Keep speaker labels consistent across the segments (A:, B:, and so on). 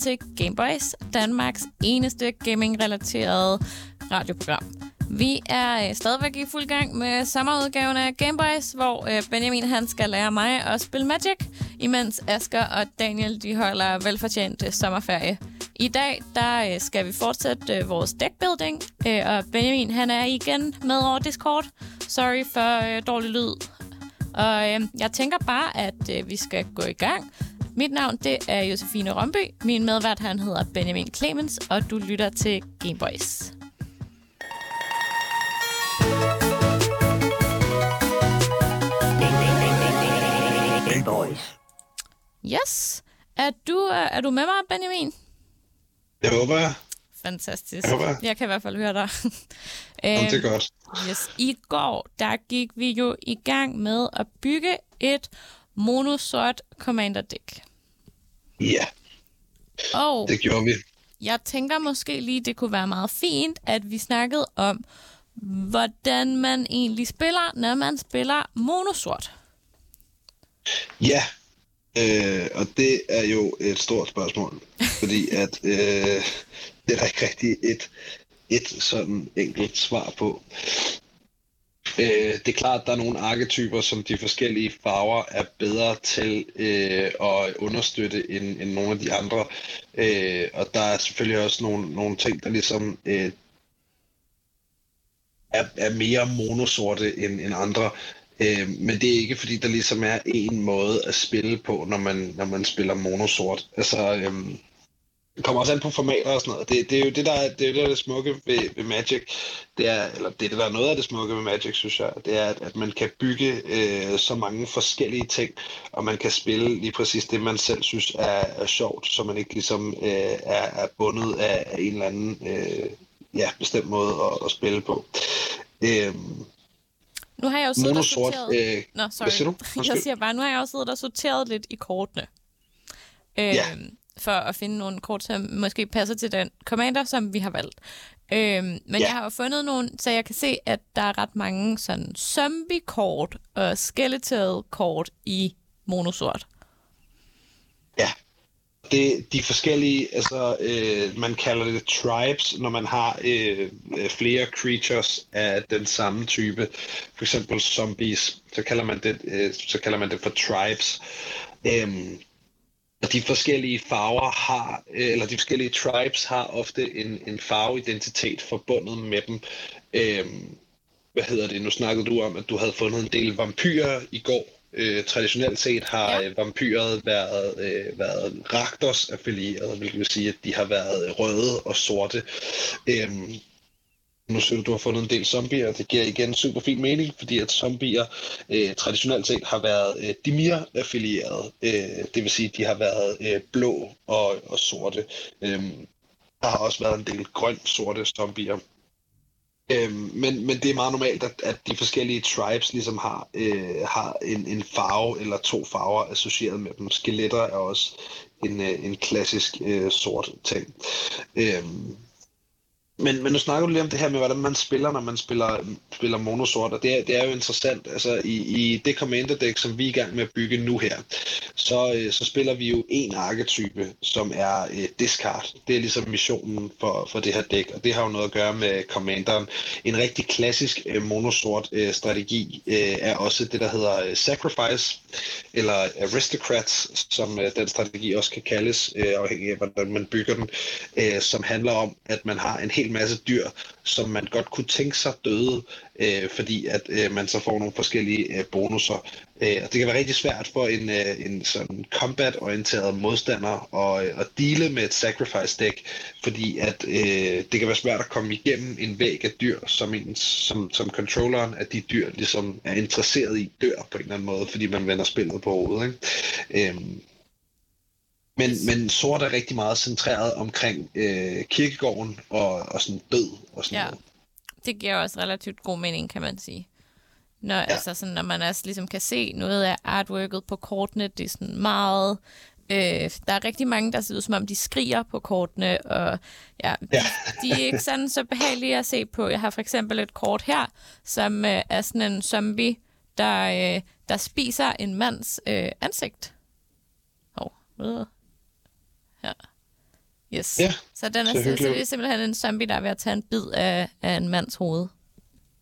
A: til Game Boys, Danmarks eneste gaming-relaterede radioprogram. Vi er øh, stadigvæk i fuld gang med sommerudgaven af Game Boys, hvor øh, Benjamin han skal lære mig at spille Magic, imens Asker og Daniel de holder velfortjent øh, sommerferie. I dag der øh, skal vi fortsætte øh, vores deckbuilding, øh, og Benjamin han er igen med over Discord. Sorry for øh, dårlig lyd. Og øh, jeg tænker bare, at øh, vi skal gå i gang. Mit navn det er Josefine Romby. Min medvært han hedder Benjamin Clemens, og du lytter til Gameboys.
B: Gameboys.
A: Yes. Er du, øh, er du med mig, Benjamin?
C: Det håber jeg.
A: Fantastisk.
C: Jeg håber.
A: Jeg kan i hvert fald høre dig.
C: Om det er
A: Øhm,
C: godt.
A: Yes. I går, der gik vi jo i gang med at bygge et monosort commander deck.
C: Ja,
A: Og
C: det gjorde vi.
A: jeg tænker måske lige, det kunne være meget fint, at vi snakkede om, hvordan man egentlig spiller, når man spiller monosort.
C: Ja, øh, og det er jo et stort spørgsmål, fordi at øh, det er der ikke rigtig et, et sådan enkelt svar på. Øh, det er klart, at der er nogle arketyper, som de forskellige farver er bedre til øh, at understøtte end, end nogle af de andre. Øh, og der er selvfølgelig også nogle, nogle ting, der ligesom øh, er, er mere monosorte end, end andre. Øh, men det er ikke fordi, der ligesom er en måde at spille på, når man, når man spiller monosort. Altså, øh, det kommer også an på formater og sådan noget. Det, det er jo det, der er det, er der er det smukke ved, ved Magic. Det er, eller det, er der er noget af det smukke ved Magic, synes jeg. Det er, at, at man kan bygge øh, så mange forskellige ting, og man kan spille lige præcis det, man selv synes er, er sjovt, så man ikke ligesom øh, er, er bundet af, af en eller anden øh, ja, bestemt måde at, at spille på. Øhm,
A: Nu har jeg jo siddet og sorteret...
C: Øh,
A: Nå, sorry.
C: siger?
A: Jeg siger bare, nu har jeg også siddet og sorteret lidt i kortene. Øh,
C: Ja.
A: For at finde nogle kort, som måske passer til den commander, som vi har valgt. Øh, men
C: Ja.
A: jeg har jo fundet nogle, så jeg kan se, at der er ret mange sådan zombie-kort og skeletal-kort i monosort.
C: Ja. Det, de forskellige, altså øh, man kalder det tribes, når man har øh, øh, flere creatures af den samme type. For eksempel zombies, så kalder man det, øh, så kalder man det for tribes. Øhm, og de forskellige farver har, øh, eller de forskellige tribes har ofte en, en farveidentitet forbundet med dem. Øhm, hvad hedder det? Nu snakkede du om, at du havde fundet en del vampyrer i går. Øh, traditionelt set har
A: Ja.
C: ja. vampyret været, øh, været Raktos affilieret, hvilket vil sige, at de har været røde og sorte. Øhm, nu ser du, du har fundet en del zombier, og det giver igen super fin mening, fordi at zombier øh, traditionelt set har været øh, Dimir-affilieret. Øh, det vil sige, at de har været øh, blå og, og sorte. Øh, der har også været en del grøn-sorte zombier. Øhm, men, men det er meget normalt, at, at de forskellige tribes ligesom har, øh, har en, en farve eller to farver associeret med dem. Skeletter er også en, øh, en klassisk øh, sort ting. Øh, men, men nu snakker du lige om det her med, hvordan man spiller, når man spiller, spiller monosort, og det er, det er jo interessant. Altså i, i det commander deck, som vi er i gang med at bygge nu her, så, øh, så spiller vi jo en arketype, som er øh, discard. Det er ligesom missionen for, for det her dæk, og det har jo noget at gøre med commanderen. En rigtig klassisk øh, monosort øh, strategi øh, er også det, der hedder øh, sacrifice, eller aristocrats, som øh, den strategi også kan kaldes, øh, afhængig af hvordan man bygger den, øh, som handler om, at man har en hel masse dyr, som man godt kunne tænke sig døde, øh, fordi at øh, man så får nogle forskellige øh, bonusser. Øh, og det kan være rigtig svært for en, øh, en sådan combat-orienteret modstander at, øh, at dele med et sacrifice deck, fordi at øh, det kan være svært at komme igennem en væg af dyr, som, en, som, som controlleren af de dyr ligesom er interesseret i dør på en eller anden måde, fordi man vender spillet på hovedet. Ikke? Øh, men, men sort er rigtig meget centreret omkring øh, kirkegården og, og sådan død og sådan
A: Ja.
C: noget.
A: Det giver også relativt god mening, kan man sige. Når, ja. altså sådan, når man også ligesom kan se noget af artworket på kortene, det er sådan meget Øh, der er rigtig mange, der ser ud som om, de skriger på kortene, og ja,
C: Ja.
A: de er ikke sådan så behagelige at se på. Jeg har for eksempel et kort her, som øh, er sådan en zombie, der, øh, der spiser en mands øh, ansigt. Hov, oh. Yes.
C: Ja,
A: så, den er,
C: så
A: så, det er simpelthen en zombie, der er ved at tage en bid af, af en mands hoved.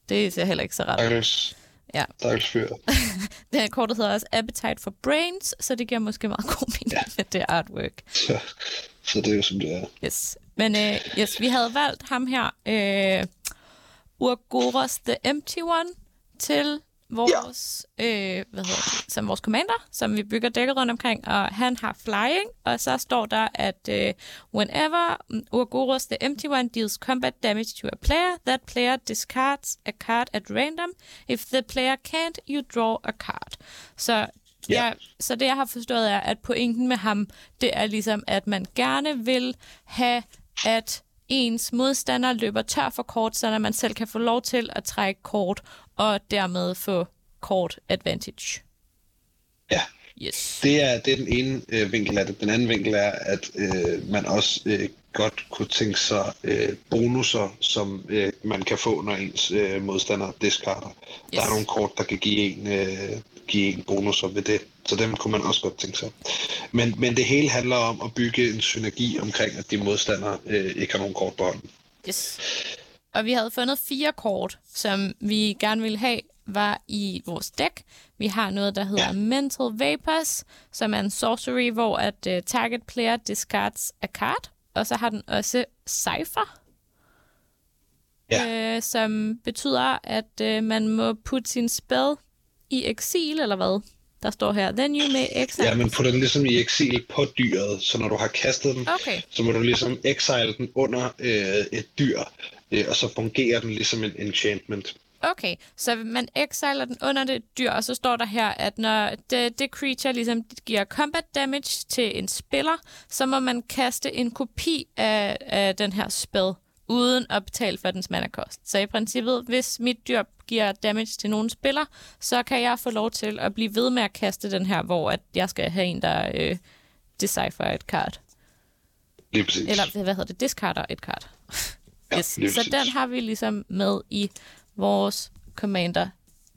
A: Det ser heller ikke så ret ud. Ja.
C: stakkels fyr.
A: Det her kortet hedder også Appetite for Brains, så det giver måske meget god mening ja. med det artwork.
C: Så, så det er jo som det er.
A: Yes. Men øh, yes, vi havde valgt ham her, øh, Urgoros the Empty One, til vores, ja. øh, hvad hedder det, som vores commander, som vi bygger dækket rundt omkring, og han har flying, og så står der, at øh, whenever Urgoros the Empty One deals combat damage to a player, that player discards a card at random. If the player can't, you draw a card. Så
C: Ja.
A: Ja, så det jeg har forstået er, at pointen med ham, det er ligesom, at man gerne vil have, at ens modstander løber tør for kort, så man selv kan få lov til at trække kort, og dermed få kort advantage.
C: Ja,
A: Yes.
C: det er, det er den ene øh, vinkel af det. Den anden vinkel er, at øh, man også øh, godt kunne tænke sig øh, bonusser, som øh, man kan få, når ens øh, modstander discarder. Yes. Der er nogle kort, der kan give en, øh, give en bonusser ved det. Så dem kunne man også godt tænke sig. Men, men det hele handler om at bygge en synergi omkring, at de modstandere øh, ikke har nogen kort på hånden.
A: yes. Og vi havde fundet fire kort, som vi gerne ville have, var i vores dæk. Vi har noget, der hedder
C: Ja.
A: Mental Vapors, som er en sorcery, hvor at uh, target player discards a card. Og så har den også Cypher,
C: Ja.
A: øh, som betyder, at øh, man må putte sin spell i eksil, eller hvad? Der står her, then you may exile.
C: Ja, men putter den ligesom i eksil på dyret, så når du har kastet den,
A: Okay,
C: så må du ligesom exile den under øh, et dyr, øh, og så fungerer den ligesom en enchantment.
A: okay. Så man exiler den under det dyr, og så står der her, at når det, det creature ligesom giver combat damage til en spiller, så må man kaste en kopi af, af den her spell, uden at betale for dens mana cost. Så i princippet, hvis mit dyr giver damage til nogen spiller, så kan jeg få lov til at blive ved med at kaste den her, hvor at jeg skal have en, der øh, decipher et card.
C: Lige præcis.
A: Eller hvad hedder det? Discarder et card.
C: Ja,
A: yes.
C: lige
A: Så
C: præcis.
A: den har vi ligesom med i vores commander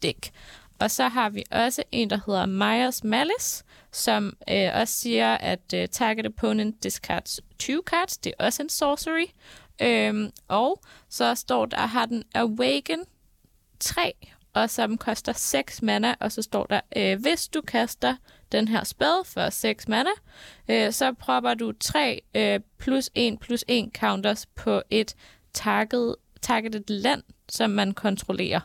A: deck. Og så har vi også en, der hedder Myers Malice, som øh, også siger, at øh, target opponent discards two cards. Det er også en sorcery. Øhm, og så står der, har den Awaken 3, og som koster 6 mana, og så står der, øh, hvis du kaster den her spell for 6 mana, øh, så propper du 3 øh, plus 1 plus 1 counters på et target, targeted land, som man kontrollerer.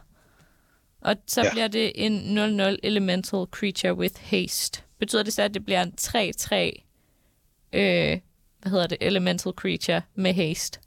A: Og så
C: Ja.
A: bliver det en 0-0 elemental creature with haste. Betyder det så, at det bliver en 3-3 øh, hvad hedder det, elemental creature med haste?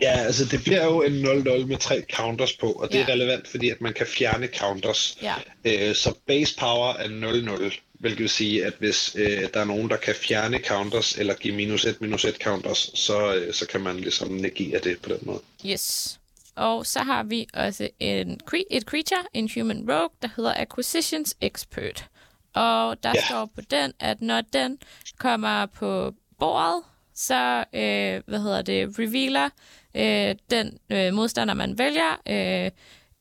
C: Ja, altså det bliver jo en 0-0 med tre counters på, og det er
A: Ja.
C: relevant, fordi at man kan fjerne counters.
A: Ja.
C: Øh, så base power er 0-0, hvilket vil sige, at hvis øh, der er nogen, der kan fjerne counters, eller give minus 1, minus 1 counters, så, øh, så kan man ligesom negere det på den måde.
A: Yes. Og så har vi også en, et creature, en human rogue, der hedder Acquisitions Expert. Og der
C: ja.
A: står på den, at når den kommer på bordet, så øh, hvad hedder det, revealer øh, den øh, modstander, man vælger, øh,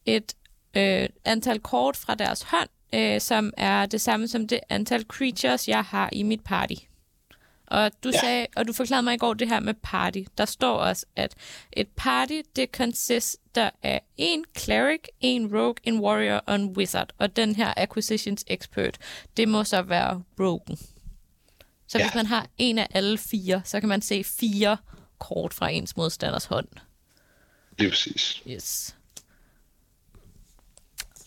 A: et øh, antal kort fra deres hånd, øh, som er det samme som det antal creatures, jeg har i mit party. Og du,
C: Ja.
A: sagde, og du forklarede mig i går det her med party. Der står også, at et party, det consister af en cleric, en rogue, en warrior og en wizard. Og den her acquisitions expert, det må så være rogue. Så
C: Ja.
A: hvis man har en af alle fire, så kan man se fire kort fra ens modstanders hånd.
C: Lige præcis.
A: Yes.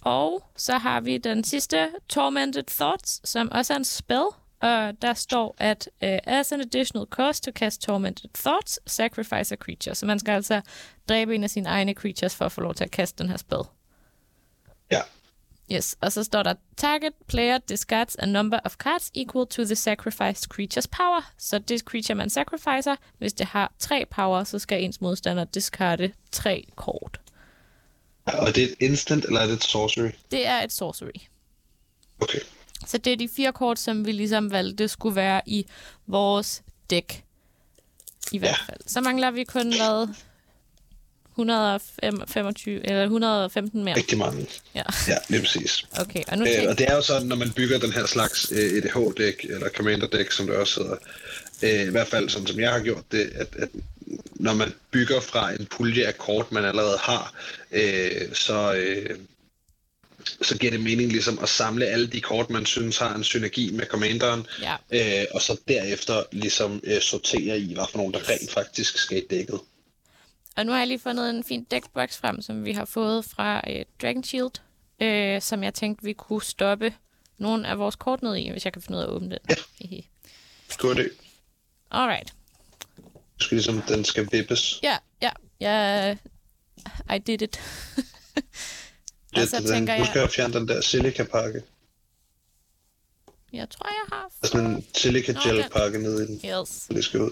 A: Og så har vi den sidste, Tormented Thoughts, som også er en spell. Og der står, at uh, as an additional cost to cast Tormented Thoughts, sacrifice a creature. Så man skal altså dræbe en af sine egne creatures for at få lov til at kaste den her spell.
C: Ja.
A: Yes, og så står der, target player discards a number of cards equal to the sacrificed creature's power. Så det creature, man sacrificer, hvis det har tre power, så skal ens modstander discarde tre kort.
C: Og det er et instant, eller er det et sorcery?
A: Det er et sorcery.
C: Okay.
A: Så det er de fire kort, som vi ligesom valgte skulle være i vores dæk. I hvert fald. Så mangler vi kun hvad? 125 eller 115 mere.
C: Rigtig mange.
A: Ja.
C: Ja, lige præcis.
A: Okay, og nu
C: Øh,
A: tænker
C: og det er jo sådan, når man bygger den her slags øh, EDH-dæk, eller Commander-dæk, som det også hedder, øh, i hvert fald sådan som jeg har gjort det, at, at når man bygger fra en pulje af kort, man allerede har, øh, så, øh, så giver det mening ligesom at samle alle de kort, man synes har en synergi med Commanderen,
A: Ja.
C: øh, og så derefter ligesom øh, sortere i, hvad for nogen, der rent faktisk skal i dækket.
A: Og nu har jeg lige fundet en fin deckbox frem, som vi har fået fra øh, Dragon Shield, øh, som jeg tænkte, vi kunne stoppe nogle af vores kort ned i, hvis jeg kan finde ud af at åbne den. Ja.
C: God idé.
A: Alright.
C: Skal ligesom, den skal vippes.
A: Ja, ja, ja. I did it. og
C: Det,
A: så
C: den,
A: tænker
C: nu skal
A: jeg,
C: jeg fjerne den der silica-pakke.
A: jeg tror, jeg har...
C: Der er sådan en silica gel pakke nede i den.
A: Yes.
C: Det skal ud.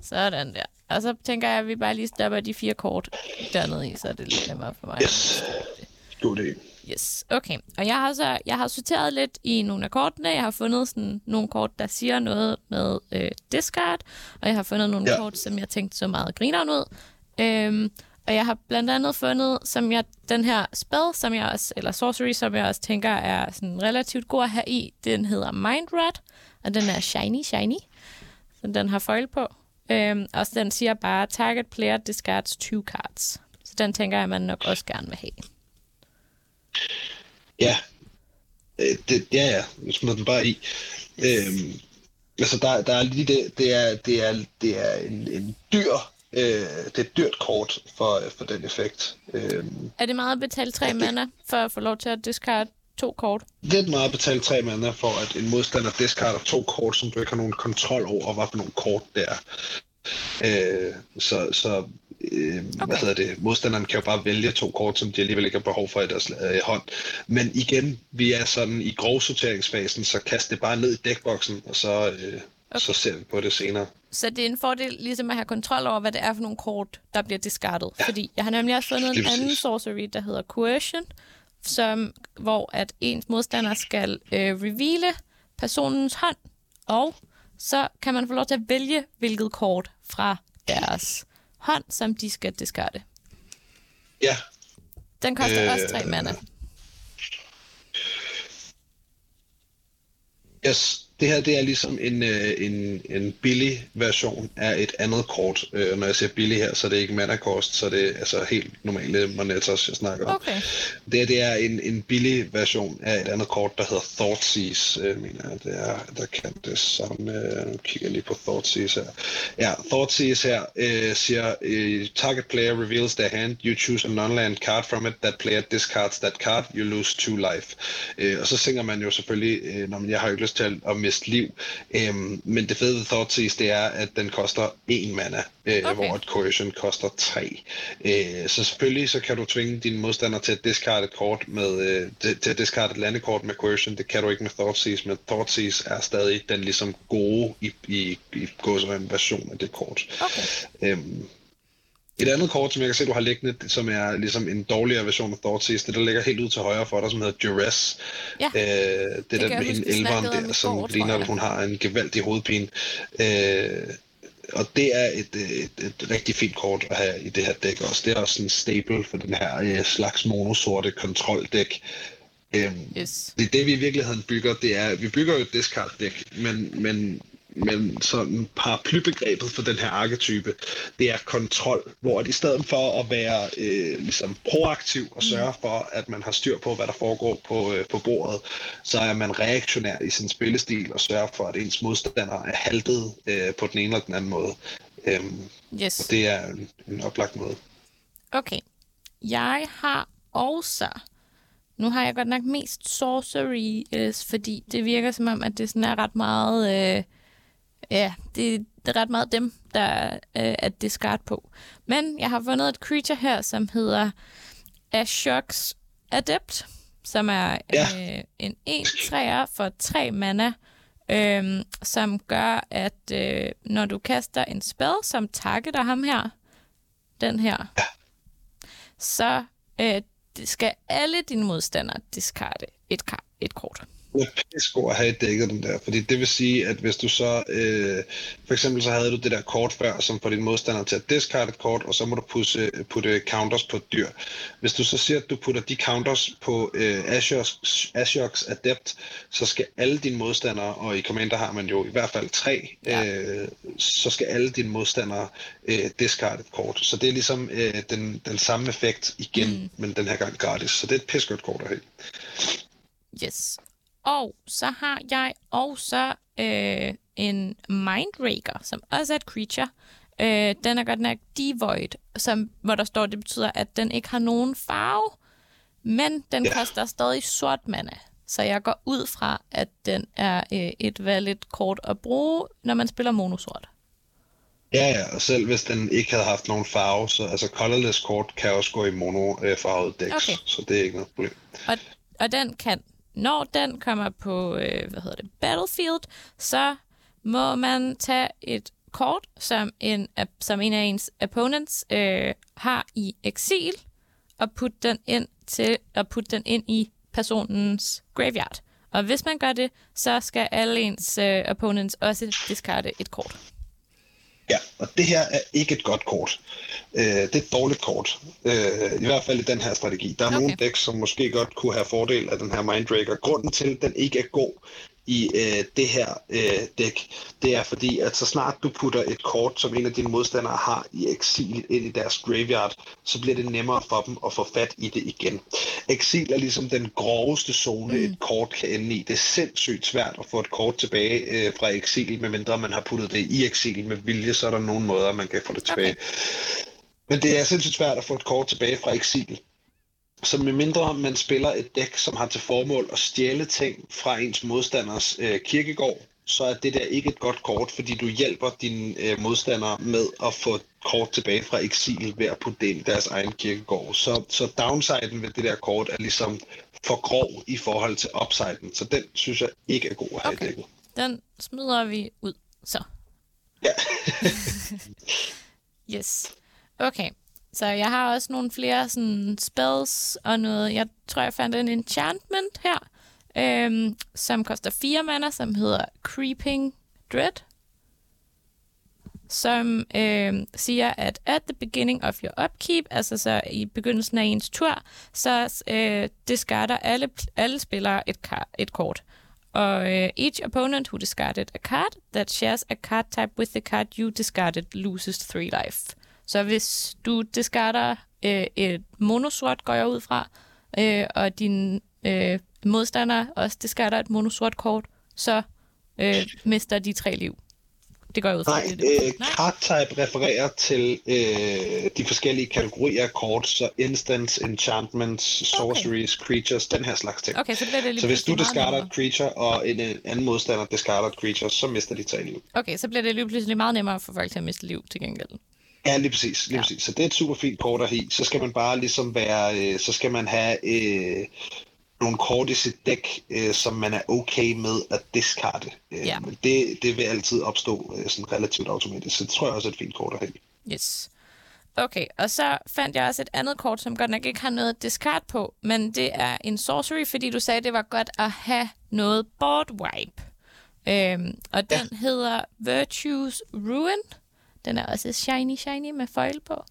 A: Sådan der. Og så tænker jeg, at vi bare lige stopper de fire kort dernede i, så er det lidt nemmere for mig.
C: Yes. God idé.
A: Yes, okay. Og jeg har så jeg har sorteret lidt i nogle af kortene. Jeg har fundet sådan nogle kort, der siger noget med øh, discard, og jeg har fundet nogle
C: Ja.
A: kort, som jeg tænkte så meget grineren ud. Øhm, og jeg har blandt andet fundet, som jeg, den her spell, som jeg også, eller sorcery, som jeg også tænker er sådan relativt god at have i, den hedder Mind Rat, og den er shiny, shiny. Så den har foil på. Øhm, og den siger bare, target player discards two cards. Så den tænker jeg, man nok også gerne vil have.
C: Ja. Øh, Det, ja, ja. Nu smider den bare i. Øhm, altså, der, der er lige det, det er, det er, det er en, en dyr, øh, det er et dyrt kort for, for den effekt. Øhm,
A: Er det meget at betale tre mana for at få lov til at discard to kort?
C: det er meget at betale tre mana for, at en modstander discarder to kort, som du ikke har nogen kontrol over, hvad for nogle kort det er. Øh, så så øh, okay. hvad hedder det? Modstanderen kan jo bare vælge to kort, som de alligevel ikke har behov for i deres øh, hånd. Men igen, vi er sådan i grovsorteringsfasen, så kast det bare ned i dækboksen, og så, øh, okay. så ser vi på det senere.
A: Så det er en fordel ligesom at have kontrol over, hvad det er for nogle kort, der bliver discardet. Ja. Fordi jeg har nemlig også fundet en anden sorcery, der hedder Coercion, som, hvor at ens modstander skal øh, reveale personens hånd, og så kan man få lov til at vælge, hvilket kort fra deres hånd, som de skal discarde.
C: Ja,
A: Den koster. Øh, også tre mana.
C: yes. Det her det er ligesom en, øh, en, en billig version af et andet kort. Øh, når jeg siger billig her, så er det ikke mana cost, så er det altså helt normale monetos, jeg snakker om.
A: Okay.
C: Det, her, det er en, en billig version af et andet kort, der hedder Thoughtseize, øh, mener jeg. Det er, der kan det samme. Øh, nu kigger jeg lige på Thoughtseize her. Ja, Thoughtseize her øh, siger, øh, target player reveals their hand, you choose a non-land card from it, that player discards that card, you lose two life. Øh, og så synger man jo selvfølgelig, øh, når man, jeg har jo ikke lyst til at, at miste liv, øh, men det fede ved Thoughtseize, det er, at den koster en mana, øh,
A: Okay.
C: hvor et Coercion koster tre. Øh, så selvfølgelig så kan du tvinge dine modstandere til at discarde et kort med, øh, til, at discarde et landekort med Coercion. Det kan du ikke med Thoughtseize, men Thoughtseize er stadig den ligesom gode i, i, i gåsøjne version af det kort.
A: Okay.
C: Øhm, et andet kort, som jeg kan se, du har liggende, som er ligesom en dårligere version af Thoughtseize, det der ligger helt ud til højre for dig, som hedder Duress.
A: Ja,
C: Øh, det er
A: kan
C: den med hende elveren der, som
A: tror
C: ligner, at hun har en gevaldig hovedpine. Øh, og det er et, et, et rigtig fint kort at have i det her dæk også. Det er også en staple for den her øh, slags monosorte kontroldæk. Øhm,
A: Yes.
C: det, det vi i virkeligheden bygger, det er, vi bygger jo et discard dæk, men, men, men sådan paraplybegrebet for den her arketype, det er kontrol, hvor at i stedet for at være øh, ligesom proaktiv og sørge for, at man har styr på, hvad der foregår på, øh, på bordet, så er man reaktionær i sin spillestil og sørger for, at ens modstander er haltet øh, på den ene eller den anden måde. Øhm,
A: Yes.
C: og det er en, en oplagt måde.
A: Okay. Jeg har også... Nu har jeg godt nok mest sorcery, fordi det virker som om, at det sådan er ret meget... Øh, ja, det, det er ret meget dem, der øh, er discard på. Men jeg har fundet et creature her, som hedder Ashox Adept, som er
C: Ja.
A: øh, en 1-3'er for 3 mana, øhm, som gør, at øh, når du kaster en spell, som targeter ham her, den her, så øh, skal alle dine modstandere discarde et, kar- et kort.
C: Det er pissegod at have dækket den der, fordi det vil sige, at hvis du så, øh, for eksempel så havde du det der kort før, som får din modstander til at discard et kort, og så må du putte, putte counters på et dyr. Hvis du så siger, at du putter de counters på øh, Ashoks Adept, så skal alle dine modstandere, og i Commander har man jo i hvert fald tre, ja. øh, så skal alle dine modstandere øh, discard et kort. Så det er ligesom øh, den, den samme effekt igen, mm. men den her gang gratis. Så det er et pissegodt kort at have.
A: Yes. Og så har jeg også øh, en Mindraker, som også er et creature. Øh, den er godt nok devoid, som, hvor der står, det betyder, at den ikke har nogen farve, men den ja. koster stadig sort mana. Så jeg går ud fra, at den er øh, et valgt kort at bruge, når man spiller monosort.
C: Ja, ja, og selv hvis den ikke havde haft nogen farve, så altså colorless kort kan også gå i mono-farvet decks, okay. så det er ikke noget problem.
A: Og, og den kan når den kommer på, øh, hvad hedder det, Battlefield, så må man tage et kort, som en, som en af ens opponents øh, har i eksil, og putte den ind til at putte den ind i personens graveyard. Og hvis man gør det, så skal alle ens øh, opponents også discarde et kort.
C: Ja, og det her er ikke et godt kort. Øh, det er et dårligt kort. Øh, I hvert fald i den her strategi. Der er okay. nogle decks, som måske godt kunne have fordel af den her Mindraker. Grunden til, at den ikke er god, i øh, det her øh, dæk, det er fordi, at så snart du putter et kort, som en af dine modstandere har i eksil ind i deres graveyard, så bliver det nemmere for dem at få fat i det igen. Eksil er ligesom den groveste zone, mm. et kort kan ende i. Det er sindssygt svært at få et kort tilbage øh, fra eksil, medmindre man har puttet det i eksil med vilje, så er der nogle måder, man kan få det tilbage. Okay. Men det er sindssygt svært at få et kort tilbage fra eksil. Så medmindre man spiller et dæk, som har til formål at stjæle ting fra ens modstanders øh, kirkegård, så er det der ikke et godt kort, fordi du hjælper dine øh, modstandere med at få kort tilbage fra eksil ved at putte det ind i deres egen kirkegård. Så, så downsiden ved det der kort er ligesom for grov i forhold til upsiden, så den synes jeg ikke er god at have okay. i dækket.
A: Den smider vi ud, så.
C: Ja.
A: yes. Okay, så jeg har også nogle flere sådan, spells og noget. Jeg tror, jeg fandt en enchantment her, øhm, som koster fire mana, som hedder Creeping Dread. Som øhm, siger, at at the beginning of your upkeep, altså så i begyndelsen af ens tur, så øh, discarder alle, alle spillere et, kar- et kort. Og øh, each opponent who discarded a card that shares a card type with the card you discarded loses three life. Så hvis du discarder øh, et monosort, går jeg ud fra, øh, og din øh, modstander også discarder et monosort kort, så øh, mister de tre liv. Det går jeg ud fra.
C: Nej, det, øh, card type refererer til øh, de forskellige kategorier af kort, så instants, enchantments, sorceries, okay. creatures, den her slags ting.
A: Okay, så, bliver det lige
C: så hvis du discarder et creature, og en, en anden modstander discarder et creature, så mister de tre liv.
A: Okay, så bliver det lige pludselig meget nemmere for folk til at miste liv til gengæld.
C: Ja, lige præcis. Lige ja. præcis. Så det er et super fint kort at have. Så skal man bare ligesom være, øh, så skal man have øh, nogle kort i sit dæk, øh, som man er okay med at discarde. Øh, ja. Det, det vil altid opstå øh, sådan relativt automatisk. Så det tror jeg også er et fint kort at have.
A: Yes. Okay, og så fandt jeg også et andet kort, som godt nok ikke har noget discard på, men det er en sorcery, fordi du sagde, det var godt at have noget board wipe. Øhm, og den ja. hedder Virtues Ruin. Den er også shiny, shiny med foil på.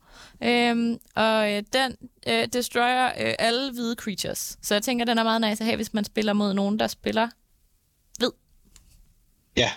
A: Øhm, og øh, den øh, destroyer øh, alle hvide creatures. Så jeg tænker, den er meget nice at have, hvis man spiller mod nogen, der spiller hvid.
C: Ja,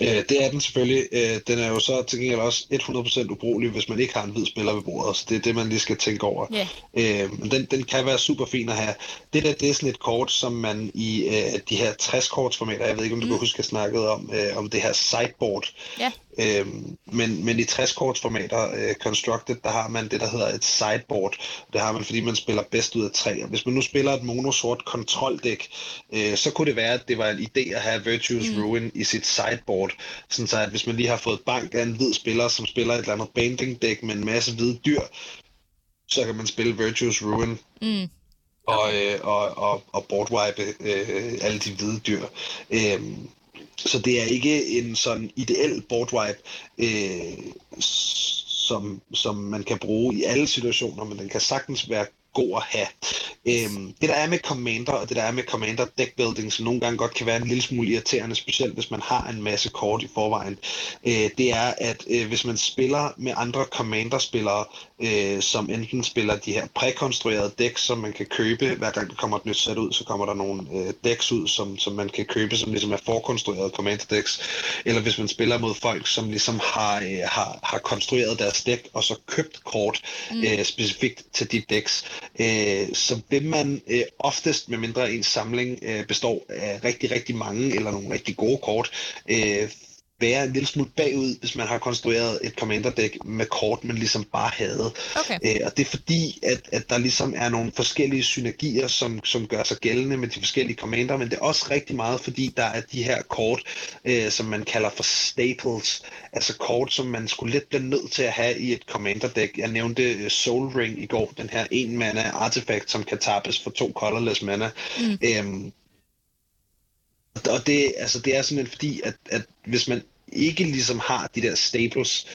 C: Øh, det er den selvfølgelig. Øh, den er jo så til gengæld også 100% ubrugelig, hvis man ikke har en hvid spiller ved bordet. Så det er det, man lige skal tænke over. Yeah. Øh, men den, den kan være super fin at have. Det der, det er sådan et kort, som man i øh, de her 60-kortsformater, jeg ved ikke, om du mm. kan huske, at jeg snakkede om, øh, om det her sideboard. Yeah. Øhm, men, men i 60-kortsformater, øh, Constructed, der har man det, der hedder et sideboard. Det har man, fordi man spiller bedst ud af tre. Og hvis man nu spiller et monosort kontroldæk, øh, så kunne det være, at det var en idé at have Virtuous mm. Ruin i sit sideboard. Sådan så, at hvis man lige har fået bank af en hvid spiller, som spiller et eller andet banding-dæk med en masse hvide dyr, så kan man spille Virtuous Ruin. Mm. Og, øh, og, og, og boardwipe øh, alle de hvide dyr. Øh, så det er ikke en sådan ideel boardwipe, øh, som, som man kan bruge i alle situationer, men den kan sagtens være god at have. Øhm, det der er med Commander, og det der er med Commander deckbuilding, som nogle gange godt kan være en lille smule irriterende, specielt hvis man har en masse kort i forvejen, øh, det er, at øh, hvis man spiller med andre Commander-spillere, øh, som enten spiller de her prækonstruerede decks, som man kan købe, hver gang der kommer et nyt sæt ud, så kommer der nogle øh, decks ud, som, som man kan købe, som ligesom er forkonstruerede Commander-decks, eller hvis man spiller mod folk, som ligesom har, øh, har, har konstrueret deres deck, og så købt kort mm. øh, specifikt til de decks, øh, så vil man øh, oftest, med mindre ens samling øh, består af rigtig, rigtig mange, eller nogle rigtig gode kort, øh, være en lille smule bagud, hvis man har konstrueret et commander-dæk med kort, man ligesom bare havde.
A: Okay.
C: Øh, og det er fordi, at, at der ligesom er nogle forskellige synergier, som, som gør sig gældende med de forskellige commander, men det er også rigtig meget, fordi der er de her kort, øh, som man kalder for staples, altså kort, som man skulle lidt blive nødt til at have i et commander-dæk. Jeg nævnte øh, Soul Ring i går, den her en mana artefakt, som kan tappes for to colorless mana. Mm. Øhm, og det, altså, det er simpelthen fordi, at, at hvis man ikke ligesom har de der staples,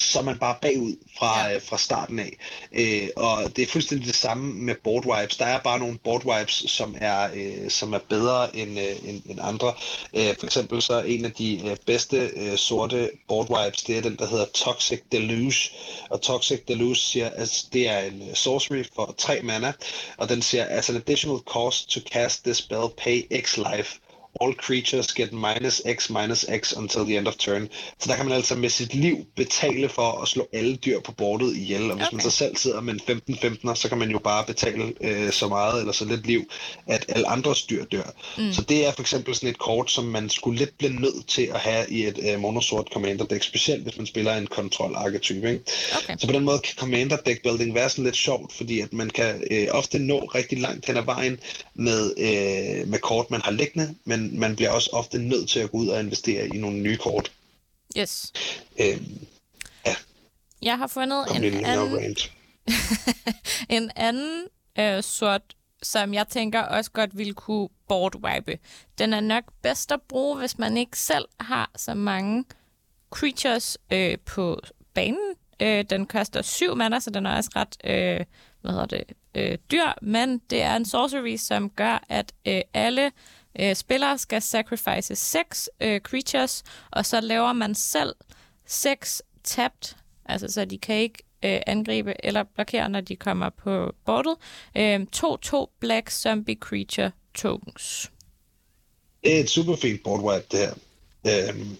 C: så er man bare bagud fra, ja. øh, fra starten af. Øh, og det er fuldstændig det samme med board wipes. Der er bare nogle board wipes, som er, øh, som er bedre end, øh, end, end andre. Øh, for eksempel så en af de øh, bedste øh, sorte board wipes, det er den, der hedder Toxic Deluge. Og Toxic Deluge siger, at det er en uh, sorcery for 3 mana, og den siger, as an additional cost to cast this spell, pay X life all creatures get minus x minus x until the end of turn. Så der kan man altså med sit liv betale for at slå alle dyr på bordet ihjel, og hvis okay. man så selv sidder med en 15-15'er, så kan man jo bare betale øh, så meget eller så lidt liv, at alle andres dyr dør. Mm. Så det er for eksempel sådan et kort, som man skulle lidt blive nødt til at have i et øh, monosort commander deck, specielt hvis man spiller en kontrol archetype. Ikke? Okay. Så på den måde kan commander deck building være sådan lidt sjovt, fordi at man kan øh, ofte nå rigtig langt hen ad vejen med, øh, med kort, man har liggende, men men man bliver også ofte nødt til at gå ud og investere i nogle nye kort.
A: Yes.
C: Øhm, ja.
A: Jeg har fundet en, en anden, en anden øh, sort, som jeg tænker også godt ville kunne boardwipe. Den er nok bedst at bruge, hvis man ikke selv har så mange creatures øh, på banen. Øh, den koster 7 mana, så den er også ret øh, hvad hedder det, øh, dyr, men det er en sorcery, som gør, at øh, alle øh, spillere skal sacrifice seks øh, creatures, og så laver man selv seks tabt, altså så de kan ikke øh, angribe eller blokere, når de kommer på bordet. Øh, to, to black zombie creature tokens.
C: Det er et super fint board wipe, det her. Øhm,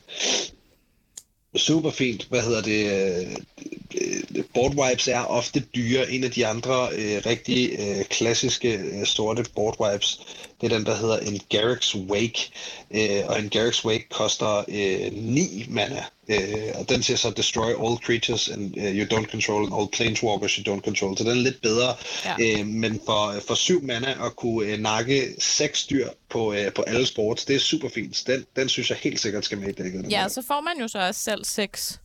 C: super fint, hvad hedder det, øh, board wipes er ofte dyre. En af de andre øh, rigtig øh, klassiske øh, sorte board wipes, det er den, der hedder en Garrick's Wake, øh, og en Garrick's Wake koster øh, 9 mana, øh, og den siger så Destroy all creatures and uh, you don't control, and all planeswalkers you don't control, så den er lidt bedre, ja. øh, men for, for 7 mana at kunne øh, nakke 6 dyr på, øh, på alle sports, det er super fint. Den, den synes jeg helt sikkert skal med i dækket.
A: Ja, så får man jo så også selv 6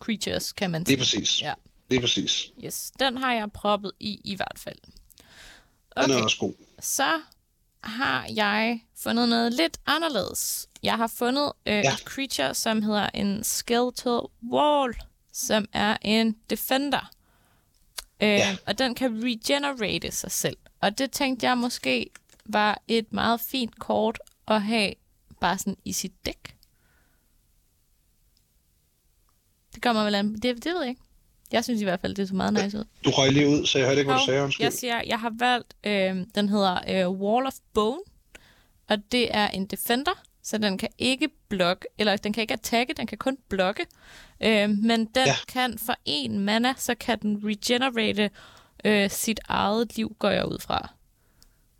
A: creatures, kan man sige.
C: Det er præcis. Ja. Det er præcis.
A: Yes, den har jeg proppet i i hvert fald.
C: Okay. Den er også god.
A: Så har jeg fundet noget lidt anderledes. Jeg har fundet øh, ja. et creature, som hedder en Skeletal Wall, som er en Defender. Øh, ja. Og den kan regenerate sig selv. Og det tænkte jeg måske var et meget fint kort at have bare sådan i sit dæk. Det kommer vel an. Det, det ved jeg ikke. Jeg synes i hvert fald, det så meget nice ud.
C: Du røg lige ud, så jeg hørte ikke, hvad du sagde. Undskyld.
A: Jeg siger, jeg har valgt, øh, den hedder øh, Wall of Bone, og det er en defender, så den kan ikke blokke, eller den kan ikke attacke, den kan kun blokke. Øh, men den ja. kan for en mana, så kan den regenerate øh, sit eget liv, går jeg ud fra.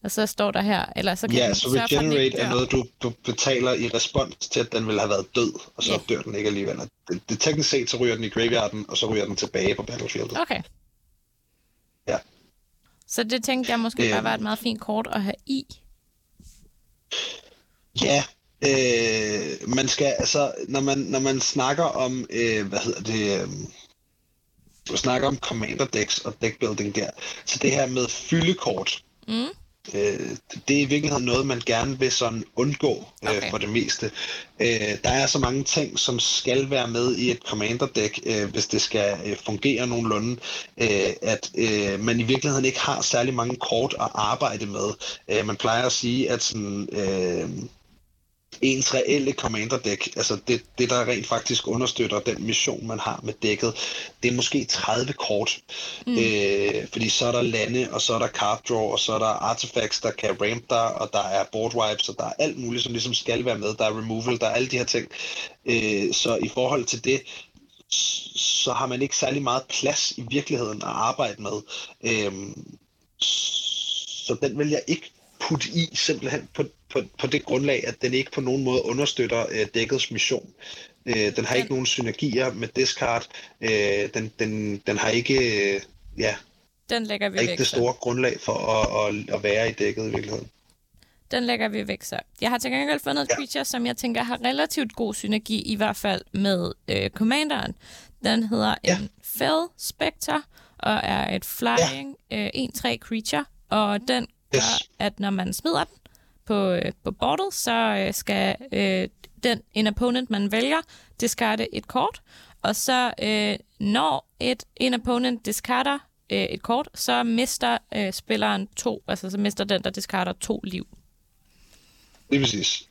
A: Og så står der her, eller så kan
C: Ja, så regenerate er noget, du, du betaler i respons til, at den ville have været død, og så yeah. dør den ikke alligevel. Det, det, teknisk set, så ryger den i graveyarden, og så ryger den tilbage på battlefieldet.
A: Okay.
C: Ja.
A: Så det tænkte jeg måske øhm, bare var et meget fint kort at have i.
C: Ja, øh, man skal, altså, når man, når man snakker om, øh, hvad hedder det, øh, snakker om commander decks og deckbuilding der, så det her med fyldekort, mm øh, det er i virkeligheden noget, man gerne vil sådan undgå øh,
A: Okay.
C: for det meste. Øh, der er så mange ting, som skal være med i et commander-dæk, øh, hvis det skal øh, fungere nogenlunde, øh, at øh, man i virkeligheden ikke har særlig mange kort at arbejde med. Øh, man plejer at sige, at sådan... Øh, ens reelle commander-dæk, altså det, det, der rent faktisk understøtter den mission, man har med dækket, det er måske 30 kort. Mm. Øh, fordi så er der lande, og så er der card draw, og så er der artifacts, der kan ramp dig, og der er board wipes, og der er alt muligt, som ligesom skal være med. Der er removal, der er alle de her ting. Øh, så i forhold til det, så har man ikke særlig meget plads i virkeligheden at arbejde med. Øh, så den vil jeg ikke putte i simpelthen på, på, på det grundlag, at den ikke på nogen måde understøtter øh, dækkets mission. Øh, den har ikke nogen synergier med discard. Øh, den, den, den har ikke, øh, ja,
A: Den lægger vi
C: ikke
A: væk.
C: det
A: så.
C: store grundlag for at, at, at være i dækket i virkeligheden.
A: Den lægger vi væk så. Jeg har til gengæld fundet et
C: Ja.
A: creature, som jeg tænker har relativt god synergi, i hvert fald med øh, Commanderen. Den hedder
C: Ja.
A: en Fell Spectre, og er et flying øh, 1-3 creature. Og den gør,
C: Yes.
A: at når man smider den på, øh, på bordet, så øh, skal øh, den en opponent, man vælger, discarde et kort. Og så øh, når et, en opponent discarder øh, et kort, så mister øh, spilleren to, altså så mister den, der discarder to liv.
C: Det er præcis.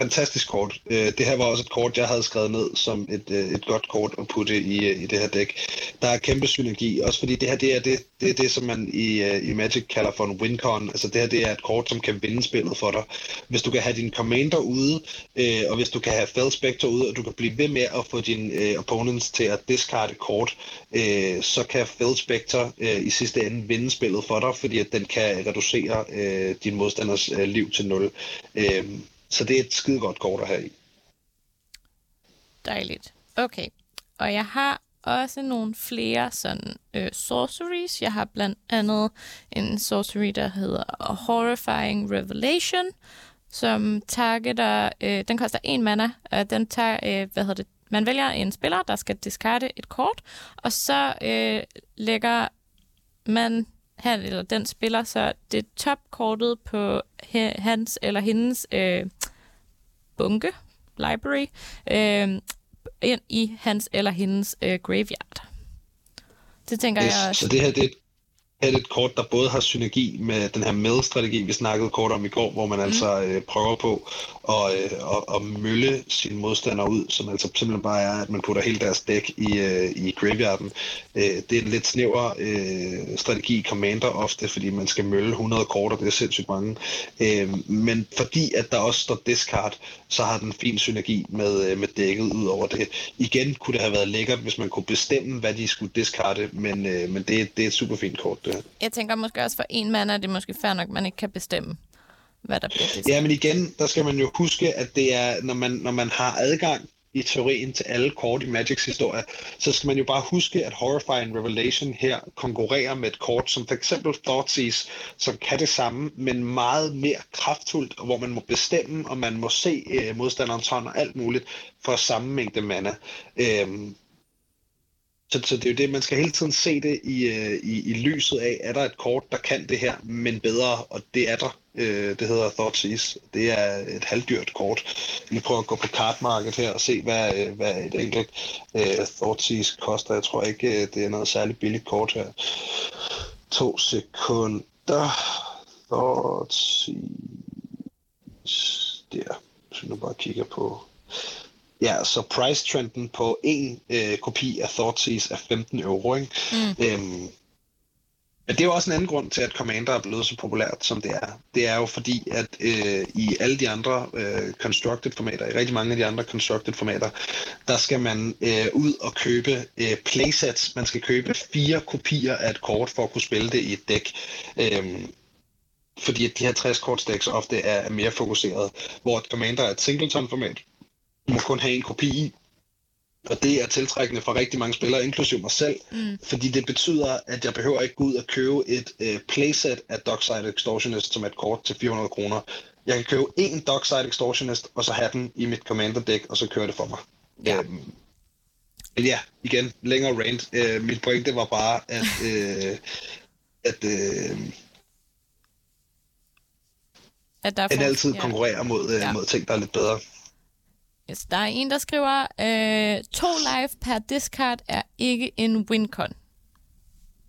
C: Fantastisk kort. Øh, det her var også et kort, jeg havde skrevet ned som et, øh, et godt kort at putte i, øh, i det her dæk. Der er kæmpe synergi, også fordi det her det er det, det, er det som man i, i Magic kalder for en wincon. Altså det her det er et kort, som kan vinde spillet for dig. Hvis du kan have din commander ude, øh, og hvis du kan have Fell Spectre ude, og du kan blive ved med at få dine øh, opponents til at discarde kort, øh, så kan Fell Spectre øh, i sidste ende vinde spillet for dig, fordi at den kan reducere øh, din modstanders øh, liv til 0. Øh, så det er et skide godt kort at have i.
A: Dejligt. Okay. Og jeg har også nogle flere sådan øh, sorceries. Jeg har blandt andet en sorcery, der hedder Horrifying Revelation, som targeter, øh, den koster en mana, og den tager, øh, hvad hedder det, man vælger en spiller, der skal discarde et kort, og så øh, lægger man han eller den spiller så det topkortet på he, hans eller hendes øh, bunke, library, øh, ind i hans eller hendes øh, graveyard. Det tænker jeg
C: Yes,
A: også.
C: så det her det er, et, er et kort, der både har synergi med den her med-strategi, vi snakkede kort om i går, hvor man mm. altså øh, prøver på at, øh, at, at mølle sine modstandere ud, som altså simpelthen bare er, at man putter hele deres dæk i, øh, i graveyarden. Øh, det er en lidt snæver øh, strategi i Commander ofte, fordi man skal mølle 100 kort, og det er sindssygt mange. Øh, men fordi at der også står discard, så har den fin synergi med, øh, med dækket ud over det. Igen kunne det have været lækkert, hvis man kunne bestemme, hvad de skulle discarde, men, øh, men det, det er et super fint kort. Det. Her.
A: Jeg tænker måske også for en mand er det måske fair nok, at man ikke kan bestemme, hvad der bliver det.
C: Ja, men igen, der skal man jo huske, at det er, når man, når man har adgang i teorien til alle kort i Magics historie, så skal man jo bare huske, at Horrifying Revelation her konkurrerer med et kort som for eksempel Thoughtseize, som kan det samme, men meget mere kraftfuldt, og hvor man må bestemme, og man må se øh, modstanderens hånd og alt muligt for samme mængde mana. Øhm, så, så det er jo det, man skal hele tiden se det i, øh, i, i lyset af, er der et kort, der kan det her, men bedre, og det er der. Øh, det hedder Thoughtseize. Det er et halvdyrt kort. Vi prøver at gå på kartmarkedet her og se, hvad, øh, hvad et enkelt øh, Thoughtseize koster. Jeg tror ikke, øh, det er noget særligt billigt kort her. To sekunder. Thoughtseize. Der. Så nu bare kigger på Ja, så price trenden på en øh, kopi af Thoughtseize er 15 euro. Ikke? Mm. Øhm, men det er jo også en anden grund til, at Commander er blevet så populært, som det er. Det er jo fordi, at øh, i alle de andre øh, constructed formater, i rigtig mange af de andre constructed formater, der skal man øh, ud og købe øh, playsets. Man skal købe fire kopier af et kort for at kunne spille det i et dæk. Øhm, fordi de her 60 kortstæks ofte er, er mere fokuseret, hvor et Commander er et singleton-format. Må kun have en kopi i, og det er tiltrækkende for rigtig mange spillere, inklusive mig selv, mm. fordi det betyder, at jeg behøver ikke gå ud og købe et øh, playset af Dockside Extortionist, som er et kort til 400 kroner. Jeg kan købe én Dockside Extortionist, og så have den i mit Commander-dæk, og så køre det for mig.
A: Ja.
C: Øhm, men ja, igen, længere rant. Øh, mit pointe var bare, at, øh, at øh,
A: at der er for-
C: altid
A: ja.
C: konkurrerer mod, øh,
A: Ja.
C: mod ting, der er lidt bedre.
A: Yes, der er en, der skriver, øh, to live per discard er ikke en wincon.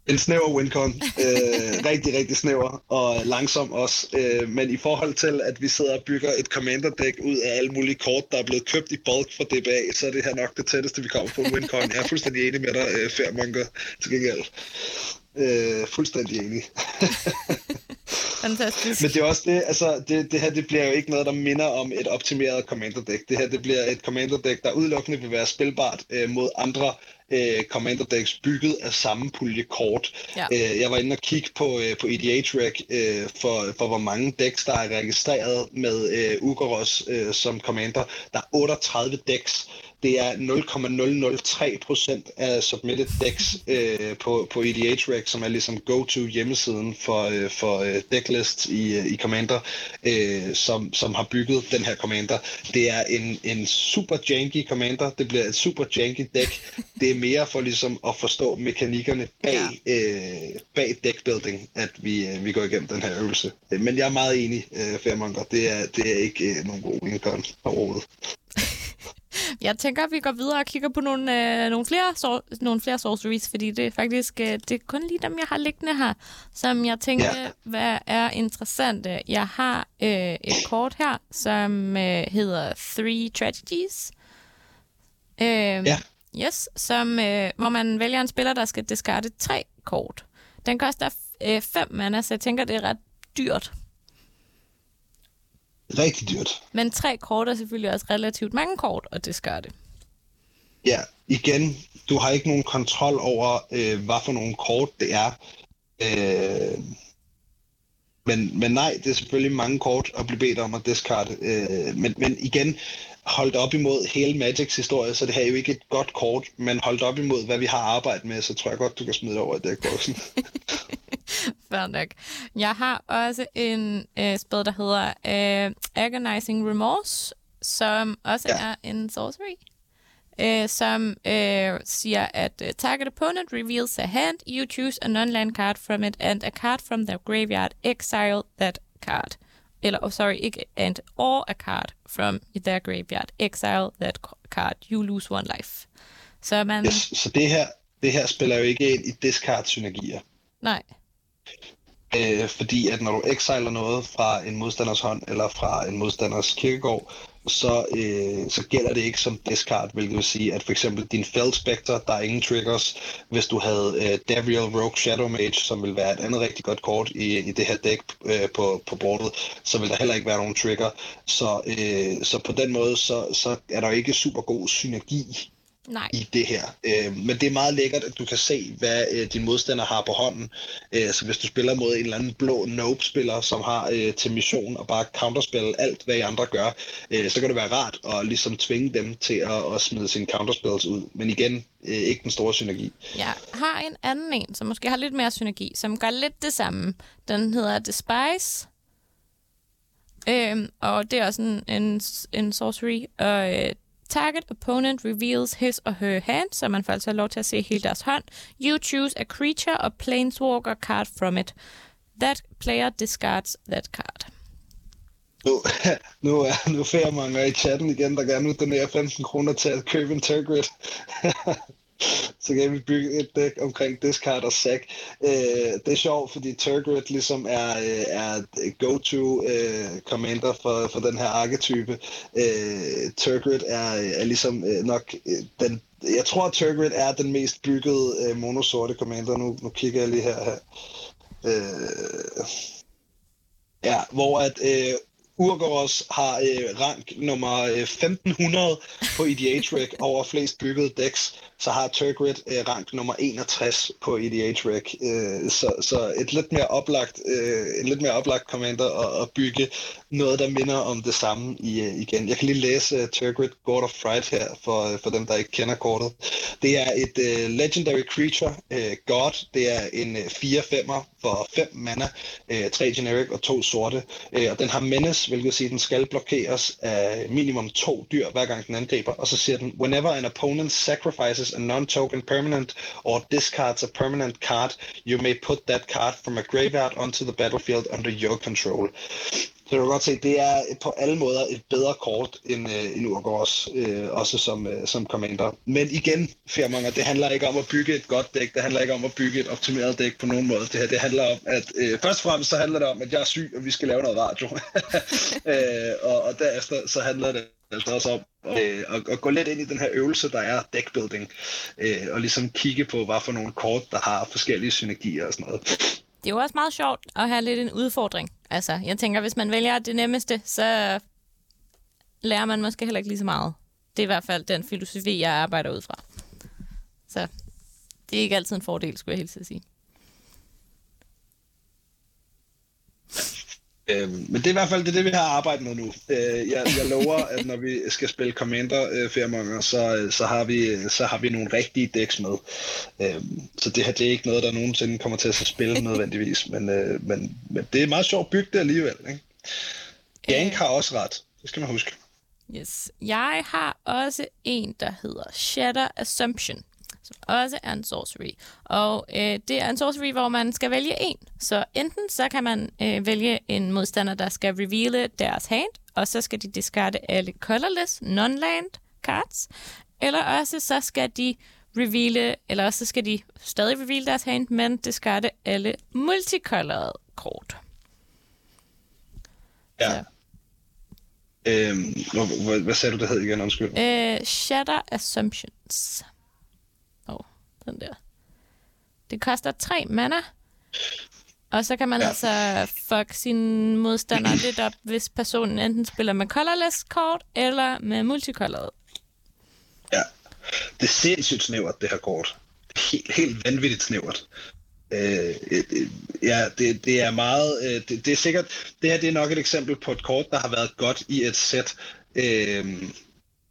C: En snæver wincon. Øh, rigtig, rigtig snæver og langsom også. Øh, men i forhold til, at vi sidder og bygger et commander-dæk ud af alle mulige kort, der er blevet købt i bulk fra DBA, så er det her nok det tætteste, vi kommer på en wincon. Jeg er fuldstændig enig med dig, øh, Fairmonger, til gengæld. Øh, fuldstændig enig.
A: Fantastisk.
C: Men det er også det, altså det, det her det bliver jo ikke noget, der minder om et optimeret commander-dæk. Det her det bliver et commander-dæk, der udelukkende vil være spilbart øh, mod andre øh, commander-decks bygget af samme pulje kort.
A: Ja.
C: Øh, jeg var inde og kigge på, øh, på EDH-Rec øh, for, for hvor mange decks, der er registreret med øh, Ugoros øh, som commander. Der er 38 decks. Det er 0,003 procent af submitted decks øh, på, på EDH-Rec, som er ligesom go-to hjemmesiden for, øh, for øh, decklist i, øh, i Commander, øh, som, som har bygget den her Commander. Det er en, en super janky Commander. Det bliver et super janky deck. Det er mere for ligesom at forstå mekanikkerne bag, øh, bag deckbuilding, at vi, øh, vi går igennem den her øvelse. Men jeg er meget enig, øh, Fairmonger. Det er, det er ikke øh, nogen god wincon overhovedet.
A: Jeg tænker, at vi går videre og kigger på nogle, øh, nogle, flere, sor- nogle flere sorceries, fordi det er faktisk øh, det er kun lige dem, jeg har liggende her, som jeg tænker,
C: Ja.
A: hvad er interessante. Jeg har øh, et kort her, som øh, hedder Three Tragedies. Øh,
C: Ja.
A: Yes, som, øh, hvor man vælger en spiller, der skal discarde tre kort. Den koster 5 mana, så jeg tænker, det er ret dyrt.
C: Rigtig dyrt.
A: Men tre kort er selvfølgelig også relativt mange kort at discarde.
C: Ja, igen, du har ikke nogen kontrol over, øh, hvad for nogle kort det er. Øh, men, men nej, det er selvfølgelig mange kort at blive bedt om at discarde. Øh, men, men igen, holdt op imod hele Magics historie, så det her er jo ikke et godt kort, men holdt op imod, hvad vi har arbejdet med, så tror jeg godt, du kan smide det over i deckboxen.
A: Fair nok. Jeg har også en øh, spil, der hedder øh, Agonizing Remorse, som også
C: Ja.
A: er en sorcery. Øh, som øh, siger, at uh, target opponent reveals a hand, you choose a non-land card from it, and a card from their graveyard, exile that card. Eller, oh, sorry, ikke and, or a card from their graveyard, exile that card, you lose one life. Så man,
C: Yes, så det her, det her spiller jo ikke ind i discard-synergier.
A: nej,
C: Øh, fordi at når du exiler noget fra en modstanders hånd eller fra en modstanders kirkegård, så, øh, så gælder det ikke som discard, hvilket vil sige, at for eksempel din Feld Spectre, der er ingen triggers. Hvis du havde øh, Davriel Rogue Shadow Mage, som vil være et andet rigtig godt kort i, i det her dæk øh, på, på bordet, så vil der heller ikke være nogen trigger. Så, øh, så på den måde, så, så er der jo ikke super god synergi
A: nej.
C: i det her. Øh, men det er meget lækkert, at du kan se, hvad øh, din modstander har på hånden. Øh, så hvis du spiller mod en eller anden blå nope-spiller, som har øh, til mission at bare counterspille alt, hvad I andre gør, øh, så kan det være rart at ligesom tvinge dem til at, at smide sine counterspells ud. Men igen, øh, ikke den store synergi.
A: Jeg har en anden en, som måske har lidt mere synergi, som gør lidt det samme. Den hedder Despise. Øhm, og det er også en, en, en sorcery. Og øh, target opponent reveals his or her hand, så man får altså lov til at se hele deres hånd. You choose a creature or planeswalker card from it. That player discards that card.
C: Nu, nu er nu er mange i chatten igen, der gerne vil donere 15 kroner til at købe en Turgrid. så kan vi bygge et dæk omkring discard og sack. Øh, det er sjovt, fordi Turgrid ligesom er, øh, er go-to øh, commander for, for den her arketype. Øh, Turgrid er, er ligesom øh, nok øh, den jeg tror, at Turgrid er den mest byggede øh, monosorte commander. Nu, nu kigger jeg lige her. her. Øh, ja, hvor at øh, Urgoros har øh, rank nummer øh, 1500 på EDH-Rec over flest byggede decks, så har Turgrid øh, rank nummer 61 på EDH-Rec. Øh, så, så et lidt mere oplagt, øh, en lidt mere oplagt commander at, at bygge noget, der minder om det samme i, øh, igen. Jeg kan lige læse uh, Turgrid God of Fright her, for, uh, for dem, der ikke kender kortet. Det er et uh, legendary creature, uh, God. Det er en uh, 4-5'er for 5 mana, øh, uh, 3 generic og 2 sorte. Uh, og den har menace, hvilket siger, at den skal blokeres af minimum to dyr, hver gang den angriber. Og så siger den, whenever an opponent sacrifices a non-token permanent or discards a permanent card, you may put that card from a graveyard onto the battlefield under your control. Så du kan godt se, det er på alle måder et bedre kort end, øh, end Urgårds, øh, også som, øh, som commander. Men igen, firmanger, det handler ikke om at bygge et godt dæk, det handler ikke om at bygge et optimeret dæk på nogen måde. Det her, det handler om, at øh, først og fremmest så handler det om, at jeg er syg, og vi skal lave noget radio. øh, og, og derefter så handler det altså også om øh, at, at gå lidt ind i den her øvelse, der er deckbuilding, øh, og ligesom kigge på, hvad for nogle kort, der har forskellige synergier og sådan noget.
A: Det er jo også meget sjovt at have lidt en udfordring. Altså, jeg tænker, hvis man vælger det nemmeste, så lærer man måske heller ikke lige så meget. Det er i hvert fald den filosofi, jeg arbejder ud fra. Så det er ikke altid en fordel, skulle jeg helt sige.
C: Øhm, men det er i hvert fald det, det vi har arbejdet med nu. Øh, jeg, jeg lover, at når vi skal spille Commander øh, Fairmonger, så, så, har vi, så har vi nogle rigtige decks med. Øhm, så det her det er ikke noget, der nogensinde kommer til at spille nødvendigvis, men, øh, men, men det er meget sjovt bygget alligevel. Ikke? Gank har også ret, det skal man huske.
A: Yes. Jeg har også en, der hedder Shatter Assumption som også er en sorcery. Og øh, det er en sorcery, hvor man skal vælge en. Så enten så kan man øh, vælge en modstander, der skal reveale deres hand, og så skal de discarde alle colorless non-land cards, eller også så skal de reveale, eller også så skal de stadig reveal deres hand, men discarde alle multicolored kort.
C: Ja. Så. Øhm, hvad, hvad sagde du, det hed igen? Undskyld.
A: Øh, Shatter Assumptions den der. Det koster tre mana. Og så kan man ja. altså fuck sin modstander lidt op, hvis personen enten spiller med colorless kort, eller med multicolored.
C: Ja, det er sindssygt snævert, det her kort. Det er helt, helt vanvittigt snævert. Øh, øh, ja, det, det er meget... Øh, det, det er sikkert... Det her det er nok et eksempel på et kort, der har været godt i et sæt. Øh,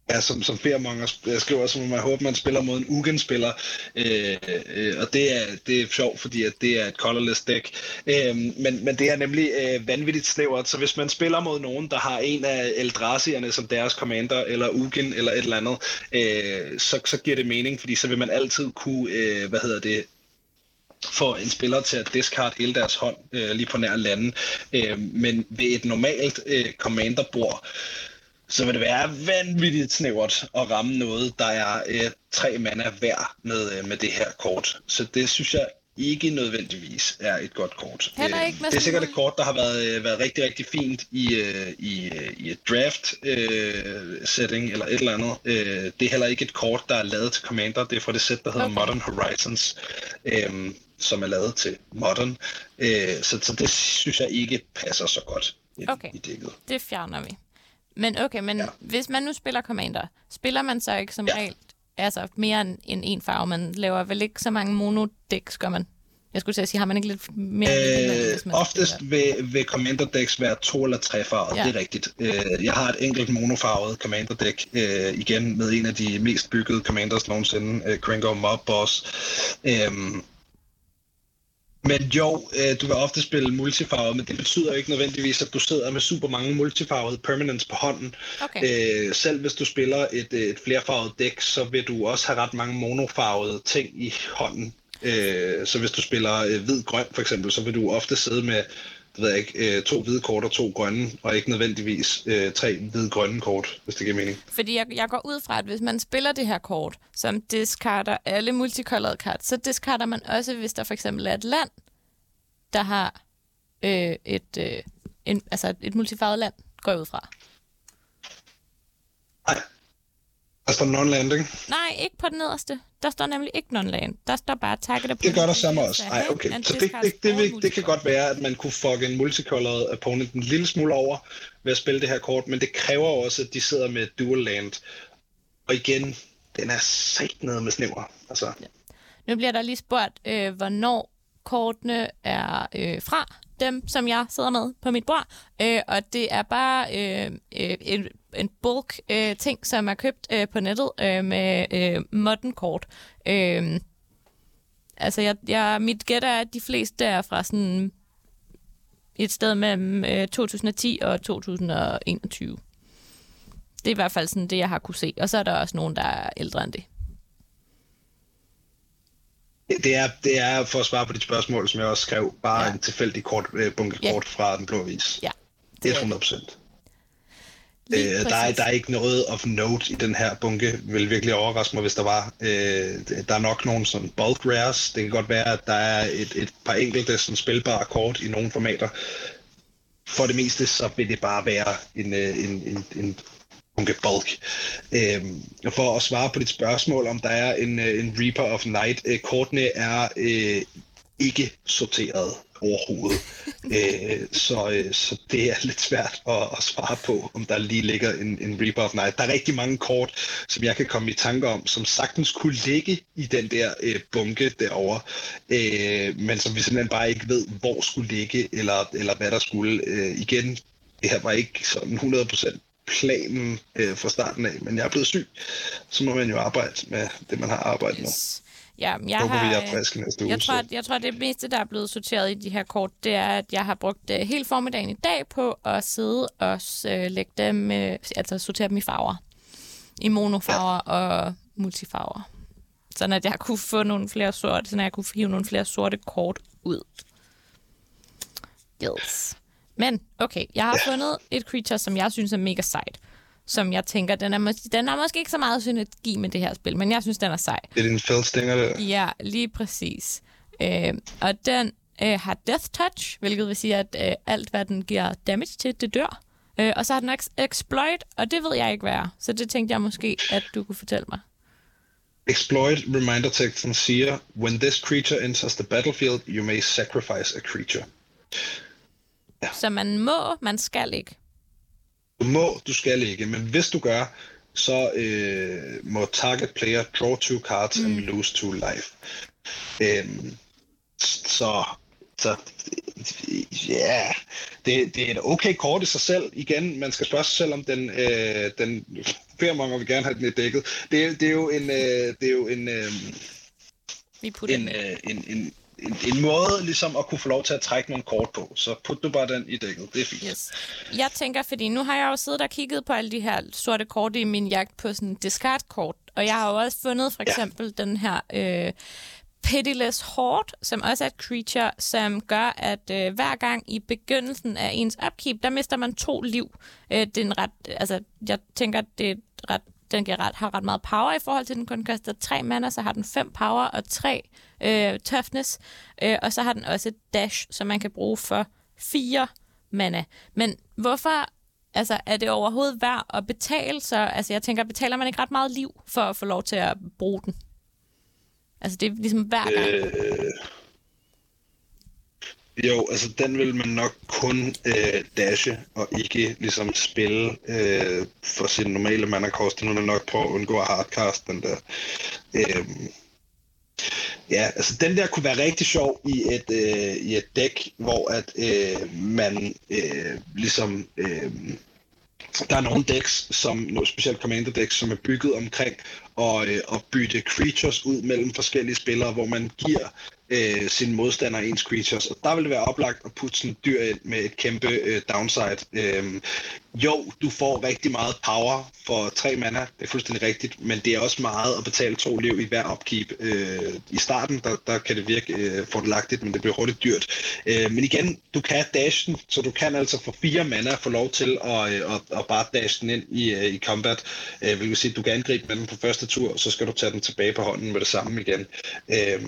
C: Ja, som, som Fairmonger skriver, så må man håber, man spiller mod en Ugin-spiller. Øh, øh, og det er, det er sjovt, fordi at det er et colorless deck. Øh, men, men det er nemlig øh, vanvittigt snævert, så hvis man spiller mod nogen, der har en af Eldrazierne som deres commander, eller Ugin, eller et eller andet, øh, så, så giver det mening, fordi så vil man altid kunne, øh, hvad hedder det, få en spiller til at discard hele deres hånd øh, lige på nær landen. Øh, men ved et normalt øh, commanderbord, så vil det være vanvittigt snævert at ramme noget, der er øh, tre mana værd med, øh, med det her kort. Så det synes jeg ikke nødvendigvis er et godt kort.
A: Heller ikke
C: med det er sikkert et kort, der har været, øh, været rigtig, rigtig fint i, øh, i, øh, i et draft øh, setting eller et eller andet. Øh, det er heller ikke et kort, der er lavet til Commander. Det er fra det sæt, der hedder okay. Modern Horizons, øh, som er lavet til Modern. Øh, så, så det synes jeg ikke passer så godt i,
A: okay.
C: i dækket.
A: det fjerner vi. Men okay, men ja. hvis man nu spiller Commander, spiller man så ikke som ja. regel altså mere end, end en farve? Man laver vel ikke så mange monodecks, gør man? Jeg skulle til at sige, har man ikke lidt mere...
C: Øh, man oftest vil, vil Commander decks være to eller tre farver, ja. det er rigtigt. Øh, jeg har et enkelt monofarvet Commander deck, øh, igen med en af de mest byggede Commanders nogensinde, øh, Kringo Mob Boss. Øh, men jo, øh, du kan ofte spille multifarvet, men det betyder ikke nødvendigvis, at du sidder med super mange multifarvede permanents på hånden. Okay. Øh, selv hvis du spiller et, et flerfarvet dæk, så vil du også have ret mange monofarvede ting i hånden. Øh, så hvis du spiller øh, hvid-grøn for eksempel, så vil du ofte sidde med det ved jeg ikke, øh, to hvide kort og to grønne, og ikke nødvendigvis øh, tre hvide-grønne kort, hvis det giver mening.
A: Fordi jeg, jeg går ud fra, at hvis man spiller det her kort, som discarder alle multicolored cards, så discarder man også, hvis der for eksempel er et land, der har øh, et, øh, en, altså et multifarvet land, går jeg ud fra.
C: Nej. Der står non-landing.
A: Nej, ikke på den nederste. Der står nemlig ikke non-land. Der står bare target
C: Det gør der samme også. Nej, okay. Så det, det, det, det, det kan godt være, at man kunne fuck en multicolored opponent en lille smule over ved at spille det her kort, men det kræver også, at de sidder med dual land. Og igen, den er sat ned med snæver. Altså. Ja.
A: Nu bliver der lige spurgt, øh, hvornår kortene er øh, fra dem, som jeg sidder med på mit bord. Øh, og det er bare øh, øh, en, en bulk øh, ting, som er købt øh, på nettet øh, med øh, modern kort. Øh, altså, jeg, jeg, mit gæt er, at de fleste er fra sådan et sted mellem øh, 2010 og 2021. Det er i hvert fald sådan det, jeg har kunne se. Og så er der også nogen, der er ældre end det.
C: Det er, det er for at svare på dit spørgsmål, som jeg også skrev, bare ja. en tilfældig kort, øh, bunke ja. kort fra den blå vis.
A: Ja,
C: Det er
A: det.
C: 100 procent.
A: Lige
C: Øh, der, er, der er ikke noget of note i den her bunke. Vil virkelig overraske mig, hvis der var. Øh, der er nok nogle sådan bulk rares. Det kan godt være, at der er et, et par enkelte sådan spilbare kort i nogle formater. For det meste, så vil det bare være en, øh, en, en, en bunke bulk. Og for at svare på dit spørgsmål, om der er en, øh, en Reaper of Night, øh, kortene er øh, ikke sorteret overhovedet. øh, så, øh, så det er lidt svært at, at svare på, om der lige ligger en, en rebuff. Nej, Der er rigtig mange kort, som jeg kan komme i tanke om, som sagtens kunne ligge i den der øh, bunke derovre, øh, men som vi simpelthen bare ikke ved, hvor skulle ligge, eller, eller hvad der skulle. Øh, igen, det her var ikke sådan 100% planen øh, fra starten af, men jeg er blevet syg. Så må man jo arbejde med det, man har arbejdet med.
A: Ja, jeg
C: Håber,
A: har,
C: vi er
A: øh,
C: friske næste uge.
A: jeg tror, at, jeg tror, at det meste, der er blevet sorteret i de her kort, det er, at jeg har brugt uh, hele formiddagen i dag på at sidde og uh, lægge dem, uh, altså sortere dem i farver. I monofarver ja. og multifarver. Sådan at jeg kunne få nogle flere sorte, sådan at jeg kunne hive nogle flere sorte kort ud. Yes. Men, okay, jeg har fundet et creature, som jeg synes er mega sejt. Som jeg tænker, den er, mås- den er måske ikke så meget synergi med det her spil, men jeg synes, den er sej.
C: Det er din fældstinger der.
A: Ja, lige præcis. Øh, og den øh, har Death Touch, hvilket vil sige, at øh, alt, hvad den giver damage til, det dør. Øh, og så har den ex- Exploit, og det ved jeg ikke, hvad er. Så det tænkte jeg måske, at du kunne fortælle mig.
C: Exploit reminder teksten siger, When this creature enters the battlefield, you may sacrifice a creature.
A: Så man må, man skal ikke.
C: Du må, du skal ikke, men hvis du gør, så øh, må target player draw two cards mm. and lose two life. Øhm, så, så ja, yeah. det, det er et okay kort i sig selv. Igen, man skal spørge sig selv, om den, øh, den Fairmonger vil gerne have den i dækket. Det, det er jo en, øh, det er jo en, øh,
A: Vi putter
C: en, øh, en, en, en, en måde ligesom at kunne få lov til at trække nogle kort på. Så put du bare den i dækket. Det er fint.
A: Yes. Jeg tænker, fordi nu har jeg jo siddet og kigget på alle de her sorte kort i min jagt på sådan discard-kort, og jeg har jo også fundet for eksempel ja. den her øh, Pitiless Horde, som også er et creature, som gør, at øh, hver gang i begyndelsen af ens upkeep, der mister man to liv. Øh, det er en ret, altså, jeg tænker, det er et ret den giver ret, har ret meget power i forhold til, den kun koster tre mana, så har den fem power og tre øh, toughness. Øh, og så har den også et dash, som man kan bruge for fire mana. Men hvorfor altså, er det overhovedet værd at betale? Så, altså, jeg tænker, betaler man ikke ret meget liv for at få lov til at bruge den? Altså, det er ligesom hver gang.
C: Øh, jo, altså den vil man nok kun øh, dashe og ikke ligesom spille øh, for sin normale mana cost. Den vil man nok prøve at undgå at hardcast den der. Øh, ja, altså den der kunne være rigtig sjov i et, øh, i et dæk, hvor at øh, man øh, ligesom... Øh, der er nogle decks, som, nogle specielt commander decks, som er bygget omkring at, øh, at bytte creatures ud mellem forskellige spillere, hvor man giver øh, sine modstandere ens creatures. Og der vil det være oplagt at putte sådan et dyr ind med et kæmpe øh, downside. Øh, jo, du får rigtig meget power for tre mana, det er fuldstændig rigtigt, men det er også meget at betale to liv i hver upkeep. Øh, I starten, der, der kan det virke øh, fordelagtigt, men det bliver hurtigt dyrt. Øh, men igen, du kan dash den, så du kan altså for fire mana få lov til at, øh, at, at bare dash den ind i, øh, i combat. Øh, vil sige, at du kan angribe med den på første tur, så skal du tage den tilbage på hånden med det samme igen. Øh,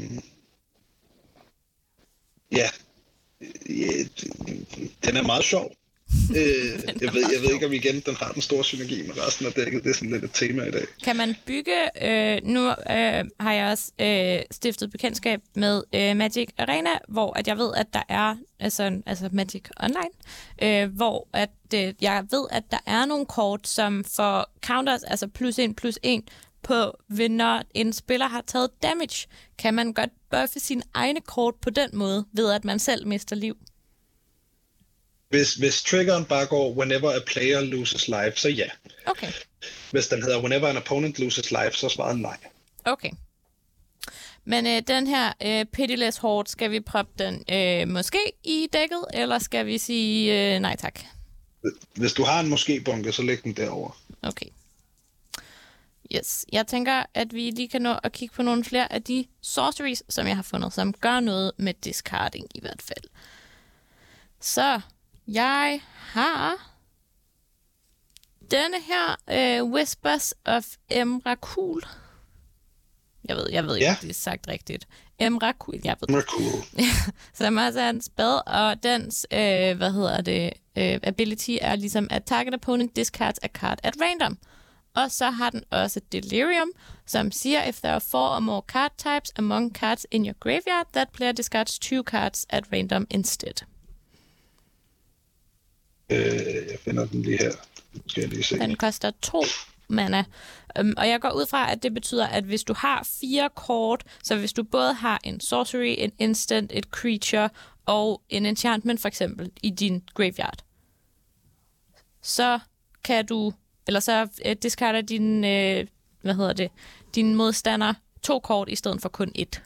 C: ja, den er meget sjov. øh, jeg, ved, jeg ved ikke om igen, den har den store synergi med resten af dækket. Det er sådan lidt et tema i dag.
A: Kan man bygge... Øh, nu øh, har jeg også øh, stiftet bekendtskab med øh, Magic Arena, hvor at jeg ved, at der er... Altså, altså Magic Online, øh, hvor at, øh, jeg ved, at der er nogle kort, som får counters, altså plus en plus en, på, ved når en spiller har taget damage, kan man godt buffe sine egne kort på den måde, ved at man selv mister liv.
C: Hvis, hvis triggeren bare går, whenever a player loses life, så ja.
A: Okay,
C: Hvis den hedder, whenever an opponent loses life, så er svaret nej.
A: okay. Men øh, den her øh, Pitiless Horde, skal vi proppe den øh, måske i dækket, eller skal vi sige øh, nej tak?
C: Hvis du har en måske-bunke, så læg den derover.
A: Okay. Yes. Jeg tænker, at vi lige kan nå at kigge på nogle flere af de sorceries, som jeg har fundet, som gør noget med discarding i hvert fald. Så Jeg har denne her uh, Whispers of Emrakul. Jeg ved, jeg ved ikke, om det er sagt rigtigt. Emrakul, jeg ved.
C: Cool.
A: Som også er en spell, og dens, øh, hvad hedder det, øh, ability er ligesom, at target opponent discards a card at random. Og så har den også Delirium, som siger, if there are four or more card types among cards in your graveyard, that player discards two cards at random instead.
C: Øh, jeg finder den lige her. Skal jeg lige se.
A: Den koster to mana. Um, og jeg går ud fra, at det betyder, at hvis du har fire kort, så hvis du både har en sorcery, en instant, et creature og en enchantment for eksempel i din graveyard, så kan du, eller så uh, discarder din, uh, hvad hedder det, din modstander to kort i stedet for kun et.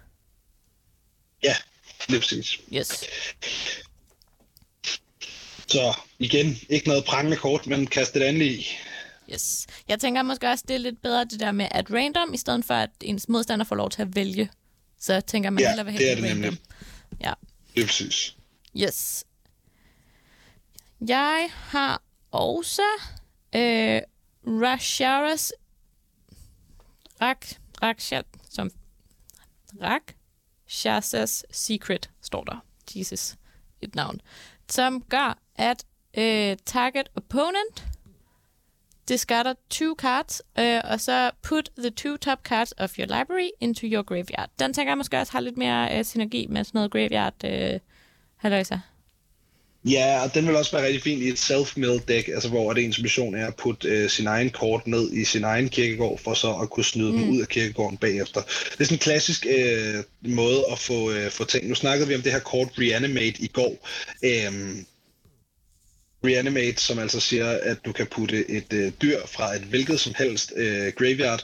C: Ja, lige præcis.
A: Yes.
C: Så igen, ikke noget prangende kort, men kast det andet i.
A: Yes. Jeg tænker måske også, det er lidt bedre det der med at random, i stedet for at ens modstander får lov til at vælge. Så tænker man
C: Ja,
A: hellere vil
C: det er det
A: random.
C: nemlig.
A: Ja.
C: Lige præcis.
A: Yes. Jeg har også øh, Rasharas Rak, Rakshat, som Rakshasas Secret, står der. Jesus, et navn. Som gør, at øh, target opponent discarder two cards, øh, og så put the two top cards of your library into your graveyard. Den tænker jeg måske også har lidt mere øh, synergi med sådan noget graveyard øh, halløjser.
C: Ja, og den vil også være rigtig fin i et self-mill deck, altså hvor det ens mission er at putte øh, sin egen kort ned i sin egen kirkegård, for så at kunne snyde mm. dem ud af kirkegården bagefter. Det er sådan en klassisk øh, måde at få, øh, få ting. Nu snakkede vi om det her kort Reanimate i går. Øhm, Reanimate, som altså siger, at du kan putte et øh, dyr fra et hvilket som helst øh, graveyard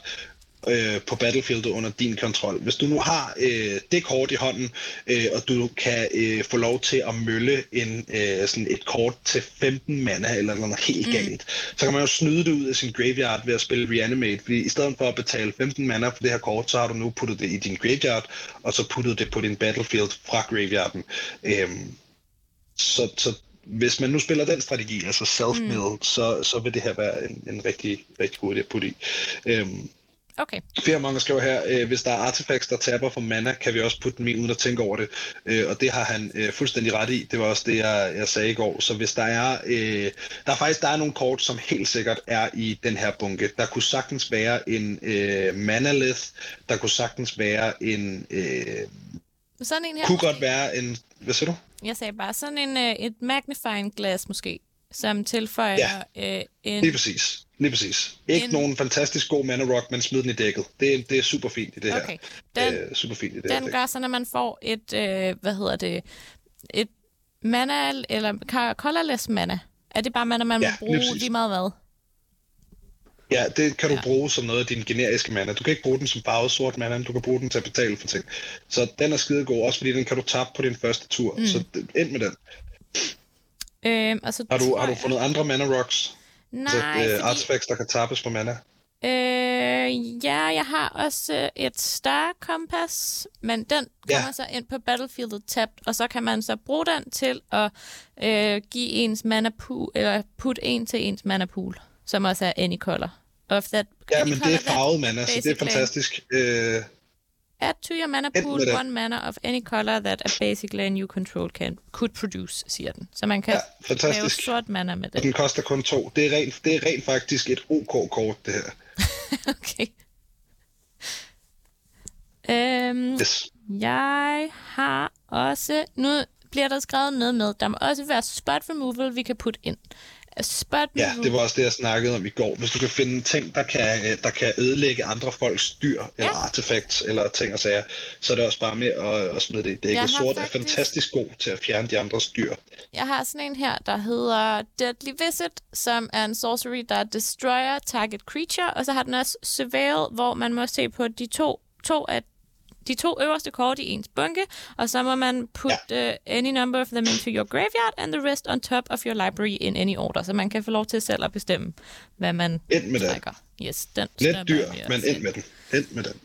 C: øh, på battlefieldet under din kontrol. Hvis du nu har øh, det kort i hånden, øh, og du kan øh, få lov til at mølle en, øh, sådan et kort til 15 mana eller noget helt galt, så kan man jo snyde det ud af sin graveyard ved at spille Reanimate, fordi i stedet for at betale 15 mana for det her kort, så har du nu puttet det i din graveyard, og så puttet det på din battlefield fra graveyarden. Øhm, så, så hvis man nu spiller den strategi, altså self-mill, mm. så, så vil det her være en, en rigtig, rigtig god idé at putte i. Øhm,
A: Okay.
C: Firmanger skriver her, øh, hvis der er artefacts, der taber for mana, kan vi også putte dem i, uden at tænke over det. Øh, og det har han øh, fuldstændig ret i. Det var også det, jeg, jeg sagde i går. Så hvis der er... Øh, der er faktisk der er nogle kort, som helt sikkert er i den her bunke. Der kunne sagtens være en øh, Manalith. Der kunne sagtens være en... Øh,
A: Sådan en her.
C: kunne godt være en... Hvad siger du?
A: Jeg sagde bare sådan en, øh, et magnifying glass måske, som tilføjer øh, en...
C: Lige præcis. Lige præcis. Ikke
A: En-
C: en... nogen fantastisk god mana rock, men smid den i dækket. Det er, det er super fint i det her.
A: Okay. Den,
C: øh, super fint i det her
A: den
C: dæk.
A: gør sådan, at man får et, øh, hvad hedder det, et mana, eller colorless mana. Er det bare mana, man
C: Ja,
A: må bruge lige, lige meget hvad?
C: Ja, det kan du
A: Ja.
C: bruge som noget af din generiske mana. Du kan ikke bruge den som farvet sort mana, du kan bruge den til at betale for ting. Så den er skide god, også fordi den kan du tabe på din første tur. Mm. Så ind med den.
A: Øhm, og så
C: Har du, har du fundet andre mana rocks?
A: Nej,
C: så, øh,
A: fordi,
C: artifacts, der kan tabes for mana?
A: øh, ja, jeg har også øh, et Star Compass, men den
C: Ja.
A: kommer så ind på Battlefieldet tabt, og så kan man så bruge den til at øh, give ens mana pool, eller putte en til ens mana pool, som også er any color. Of that,
C: Ja, men det er farvet mana, så det er fantastisk. Øh,
A: Add to your mana pool
C: det.
A: one mana of any color that a basically a new control can could produce, siger den. Så man kan
C: Ja,
A: lave
C: fantastisk.
A: sort mana med
C: og
A: det.
C: den koster kun to. Det er rent, det er rent faktisk et OK-kort, det her.
A: Okay. Øhm,
C: Yes.
A: jeg har også... Nu bliver der skrevet noget med, der må også være spot removal, vi kan putte ind. Spot
C: Ja,
A: removal.
C: det var også det, jeg snakkede om i går. Hvis du kan finde ting, der kan, øh, der kan ødelægge andre folks dyr, eller
A: Ja.
C: artefacts, eller ting og sager, så er det også bare med at, at smide det i dækket. Sort er
A: faktisk-
C: fantastisk god til at fjerne de andres dyr.
A: Jeg har sådan en her, der hedder Deadly Visit, som er en sorcery, der destroyer target creature, og så har den også Surveil, hvor man må se på de to, to af de to øverste kort i ens bunke, og så må man put ja. uh, any number of them into your graveyard, and the rest on top of your library in any order, så man kan få lov til selv at bestemme, hvad man
C: Ind med den.
A: trækker. Yes, den
C: Lidt dyr, men ind med den. Ind med den.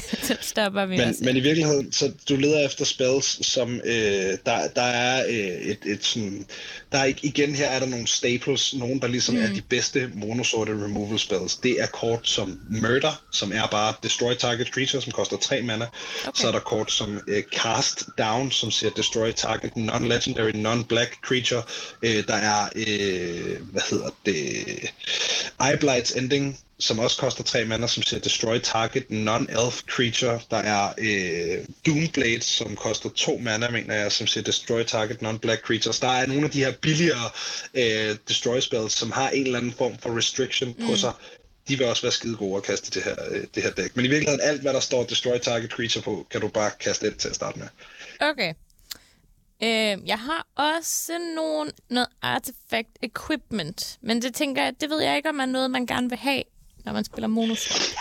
A: så stopper vi
C: Men,
A: også.
C: men i virkeligheden, så du leder efter spells, som øh, der, der er øh, et, et sådan, der er igen her er der nogle staples, nogle der ligesom mm. er de bedste monosorte removal spells. Det er kort som Murder, som er bare destroy target creature, som koster 3 mana. Okay. Så er der kort som øh, Cast Down, som siger destroy target non-legendary, non-black creature. Øh, der er, øh, hvad hedder det, Eyeblights Ending, som også koster 3 mana, som siger Destroy Target Non-Elf Creature. Der er øh, Doomblade, som koster 2 mana, mener jeg, som siger Destroy Target Non-Black Creatures. Der er nogle af de her billigere øh, Destroy spells, som har en eller anden form for restriction mm. på sig. De vil også være skide gode at kaste det her, øh, det her dæk. Men i virkeligheden, alt hvad der står Destroy Target Creature på, kan du bare kaste ind til at starte med.
A: Okay. Øh, jeg har også nogle, noget artifact equipment, men det tænker jeg, det ved jeg ikke, om er noget, man gerne vil have, når man spiller.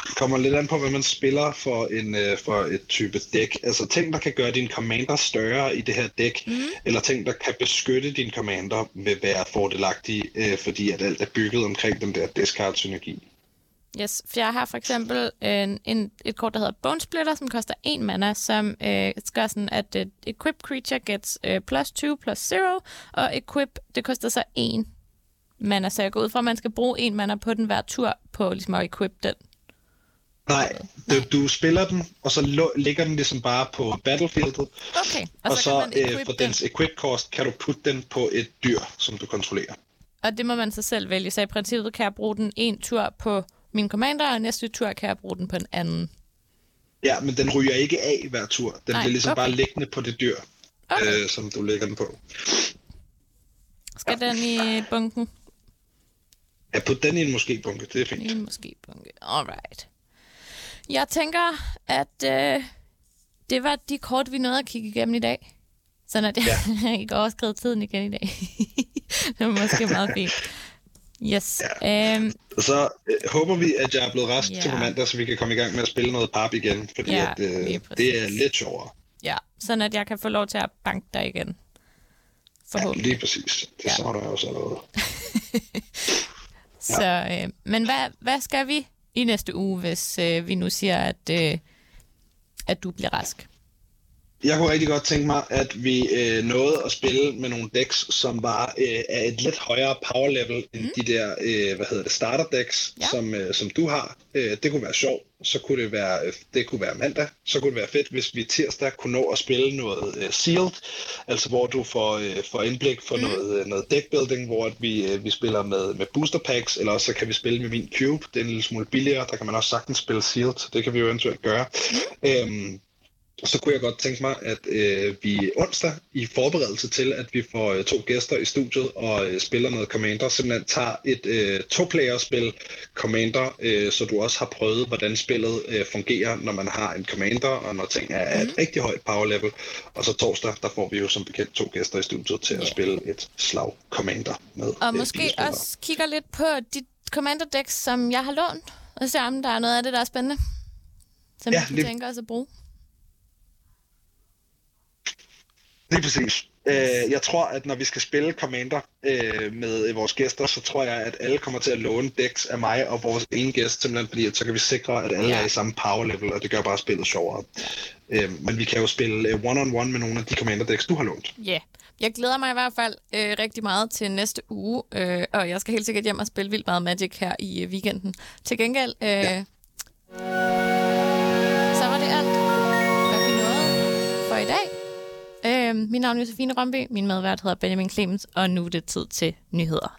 C: Det kommer lidt an på, hvad man spiller for, en, øh, for et type dæk. Altså ting, der kan gøre din commander større i det her dæk, mm. eller ting, der kan beskytte din commander, vil være fordelagtige, øh, fordi at alt er bygget omkring den der discard-synergi.
A: Yes, for jeg har for eksempel en, en, et kort, der hedder Bone Splitter, som koster 1 mana, som øh, gør sådan, at uh, equip creature gets øh, plus 2 plus 0, og equip, det koster så 1 mana, så jeg går ud fra, at man skal bruge 1 mana på den hver tur, på ligesom at equip den.
C: Nej, du, du spiller den, og så lo- ligger den ligesom bare på battlefieldet,
A: Okay, og,
C: og
A: så,
C: så,
A: kan man
C: øh,
A: equip
C: for
A: den.
C: dens equip cost kan du putte den på et dyr, som du kontrollerer.
A: Og det må man så selv vælge. Så i princippet kan jeg bruge den en tur på min commander, og næste tur kan jeg bruge den på en anden.
C: Ja, men den ryger ikke af hver tur. Den
A: Nej,
C: bliver ligesom
A: okay.
C: bare liggende på det dyr,
A: Okay.
C: øh, som du lægger den på.
A: Skal den i bunken?
C: Ja, put den i en måske bunke, det er fint.
A: I en måske bunke. Alright. Jeg tænker, at øh, det var de kort, vi nåede at kigge igennem i dag. Sådan at jeg ja. ikke overskrevet tiden igen i dag. det var måske meget fint. Yes. Ja. Øhm,
C: Så øh, håber vi, at jeg er blevet rask
A: Ja.
C: til på mandag, så vi kan komme i gang med at spille noget pap igen, fordi
A: Ja,
C: at, øh, det er lidt sjovere.
A: ja, sådan at jeg kan få lov til at banke dig igen.
C: Ja,
A: Forhåbentlig.
C: lige præcis. Det
A: Ja.
C: ja. så der også allerede.
A: Så, øh, men hvad, hvad skal vi i næste uge, hvis øh, vi nu siger, at, øh, at du bliver rask?
C: Jeg kunne rigtig godt tænke mig, at vi øh, nåede at spille med nogle decks, som var øh, af et lidt højere power level end mm. de der, øh, hvad hedder det, starter decks,
A: Ja.
C: ja. som, øh, som du har. Øh, det kunne være sjovt. Så kunne det være, øh, det kunne være mandag. Så kunne det være fedt, hvis vi tirsdag kunne nå at spille noget øh, sealed, altså hvor du får, øh, får indblik for mm. noget, noget deckbuilding, hvor at vi, øh, vi spiller med, med booster packs, eller også så kan vi spille med min cube. Det er en lille smule billigere. Der kan man også sagtens spille sealed, så det kan vi jo eventuelt gøre. Mm. Øhm, så kunne jeg godt tænke mig, at øh, vi onsdag i forberedelse til, at vi får øh, to gæster i studiet og øh, spiller noget Commander, simpelthen tager et øh, to-player-spil Commander, øh, så du også har prøvet, hvordan spillet øh, fungerer, når man har en Commander, og når ting er af et rigtig højt power level. Og så torsdag, der får vi jo som bekendt to gæster i studiet til at spille et slag Commander med
A: Og
C: øh,
A: måske også kigger lidt på de commander decks, som jeg har lånt, og se om der er noget af det, der er spændende, som
C: Ja,
A: vi kunne
C: lige-
A: tænke os at bruge.
C: Lige præcis. Øh, jeg tror, at når vi skal spille Commander øh, med øh, vores gæster, så tror jeg, at alle kommer til at låne decks af mig og vores ene gæst, simpelthen fordi, at så kan vi sikre, at alle
A: Ja.
C: er i samme power level, og det gør bare spillet sjovere. Øh, men vi kan jo spille øh, one-on-one med nogle af de Commander decks, du har lånt.
A: Ja, yeah. jeg glæder mig i hvert fald øh, rigtig meget til næste uge, øh, og jeg skal helt sikkert hjem og spille vildt meget Magic her i øh, weekenden. Til gengæld, øh, ja. Øh, mit navn er Josefine Romby, min medvært hedder Benjamin Clemens, og nu er det tid til nyheder.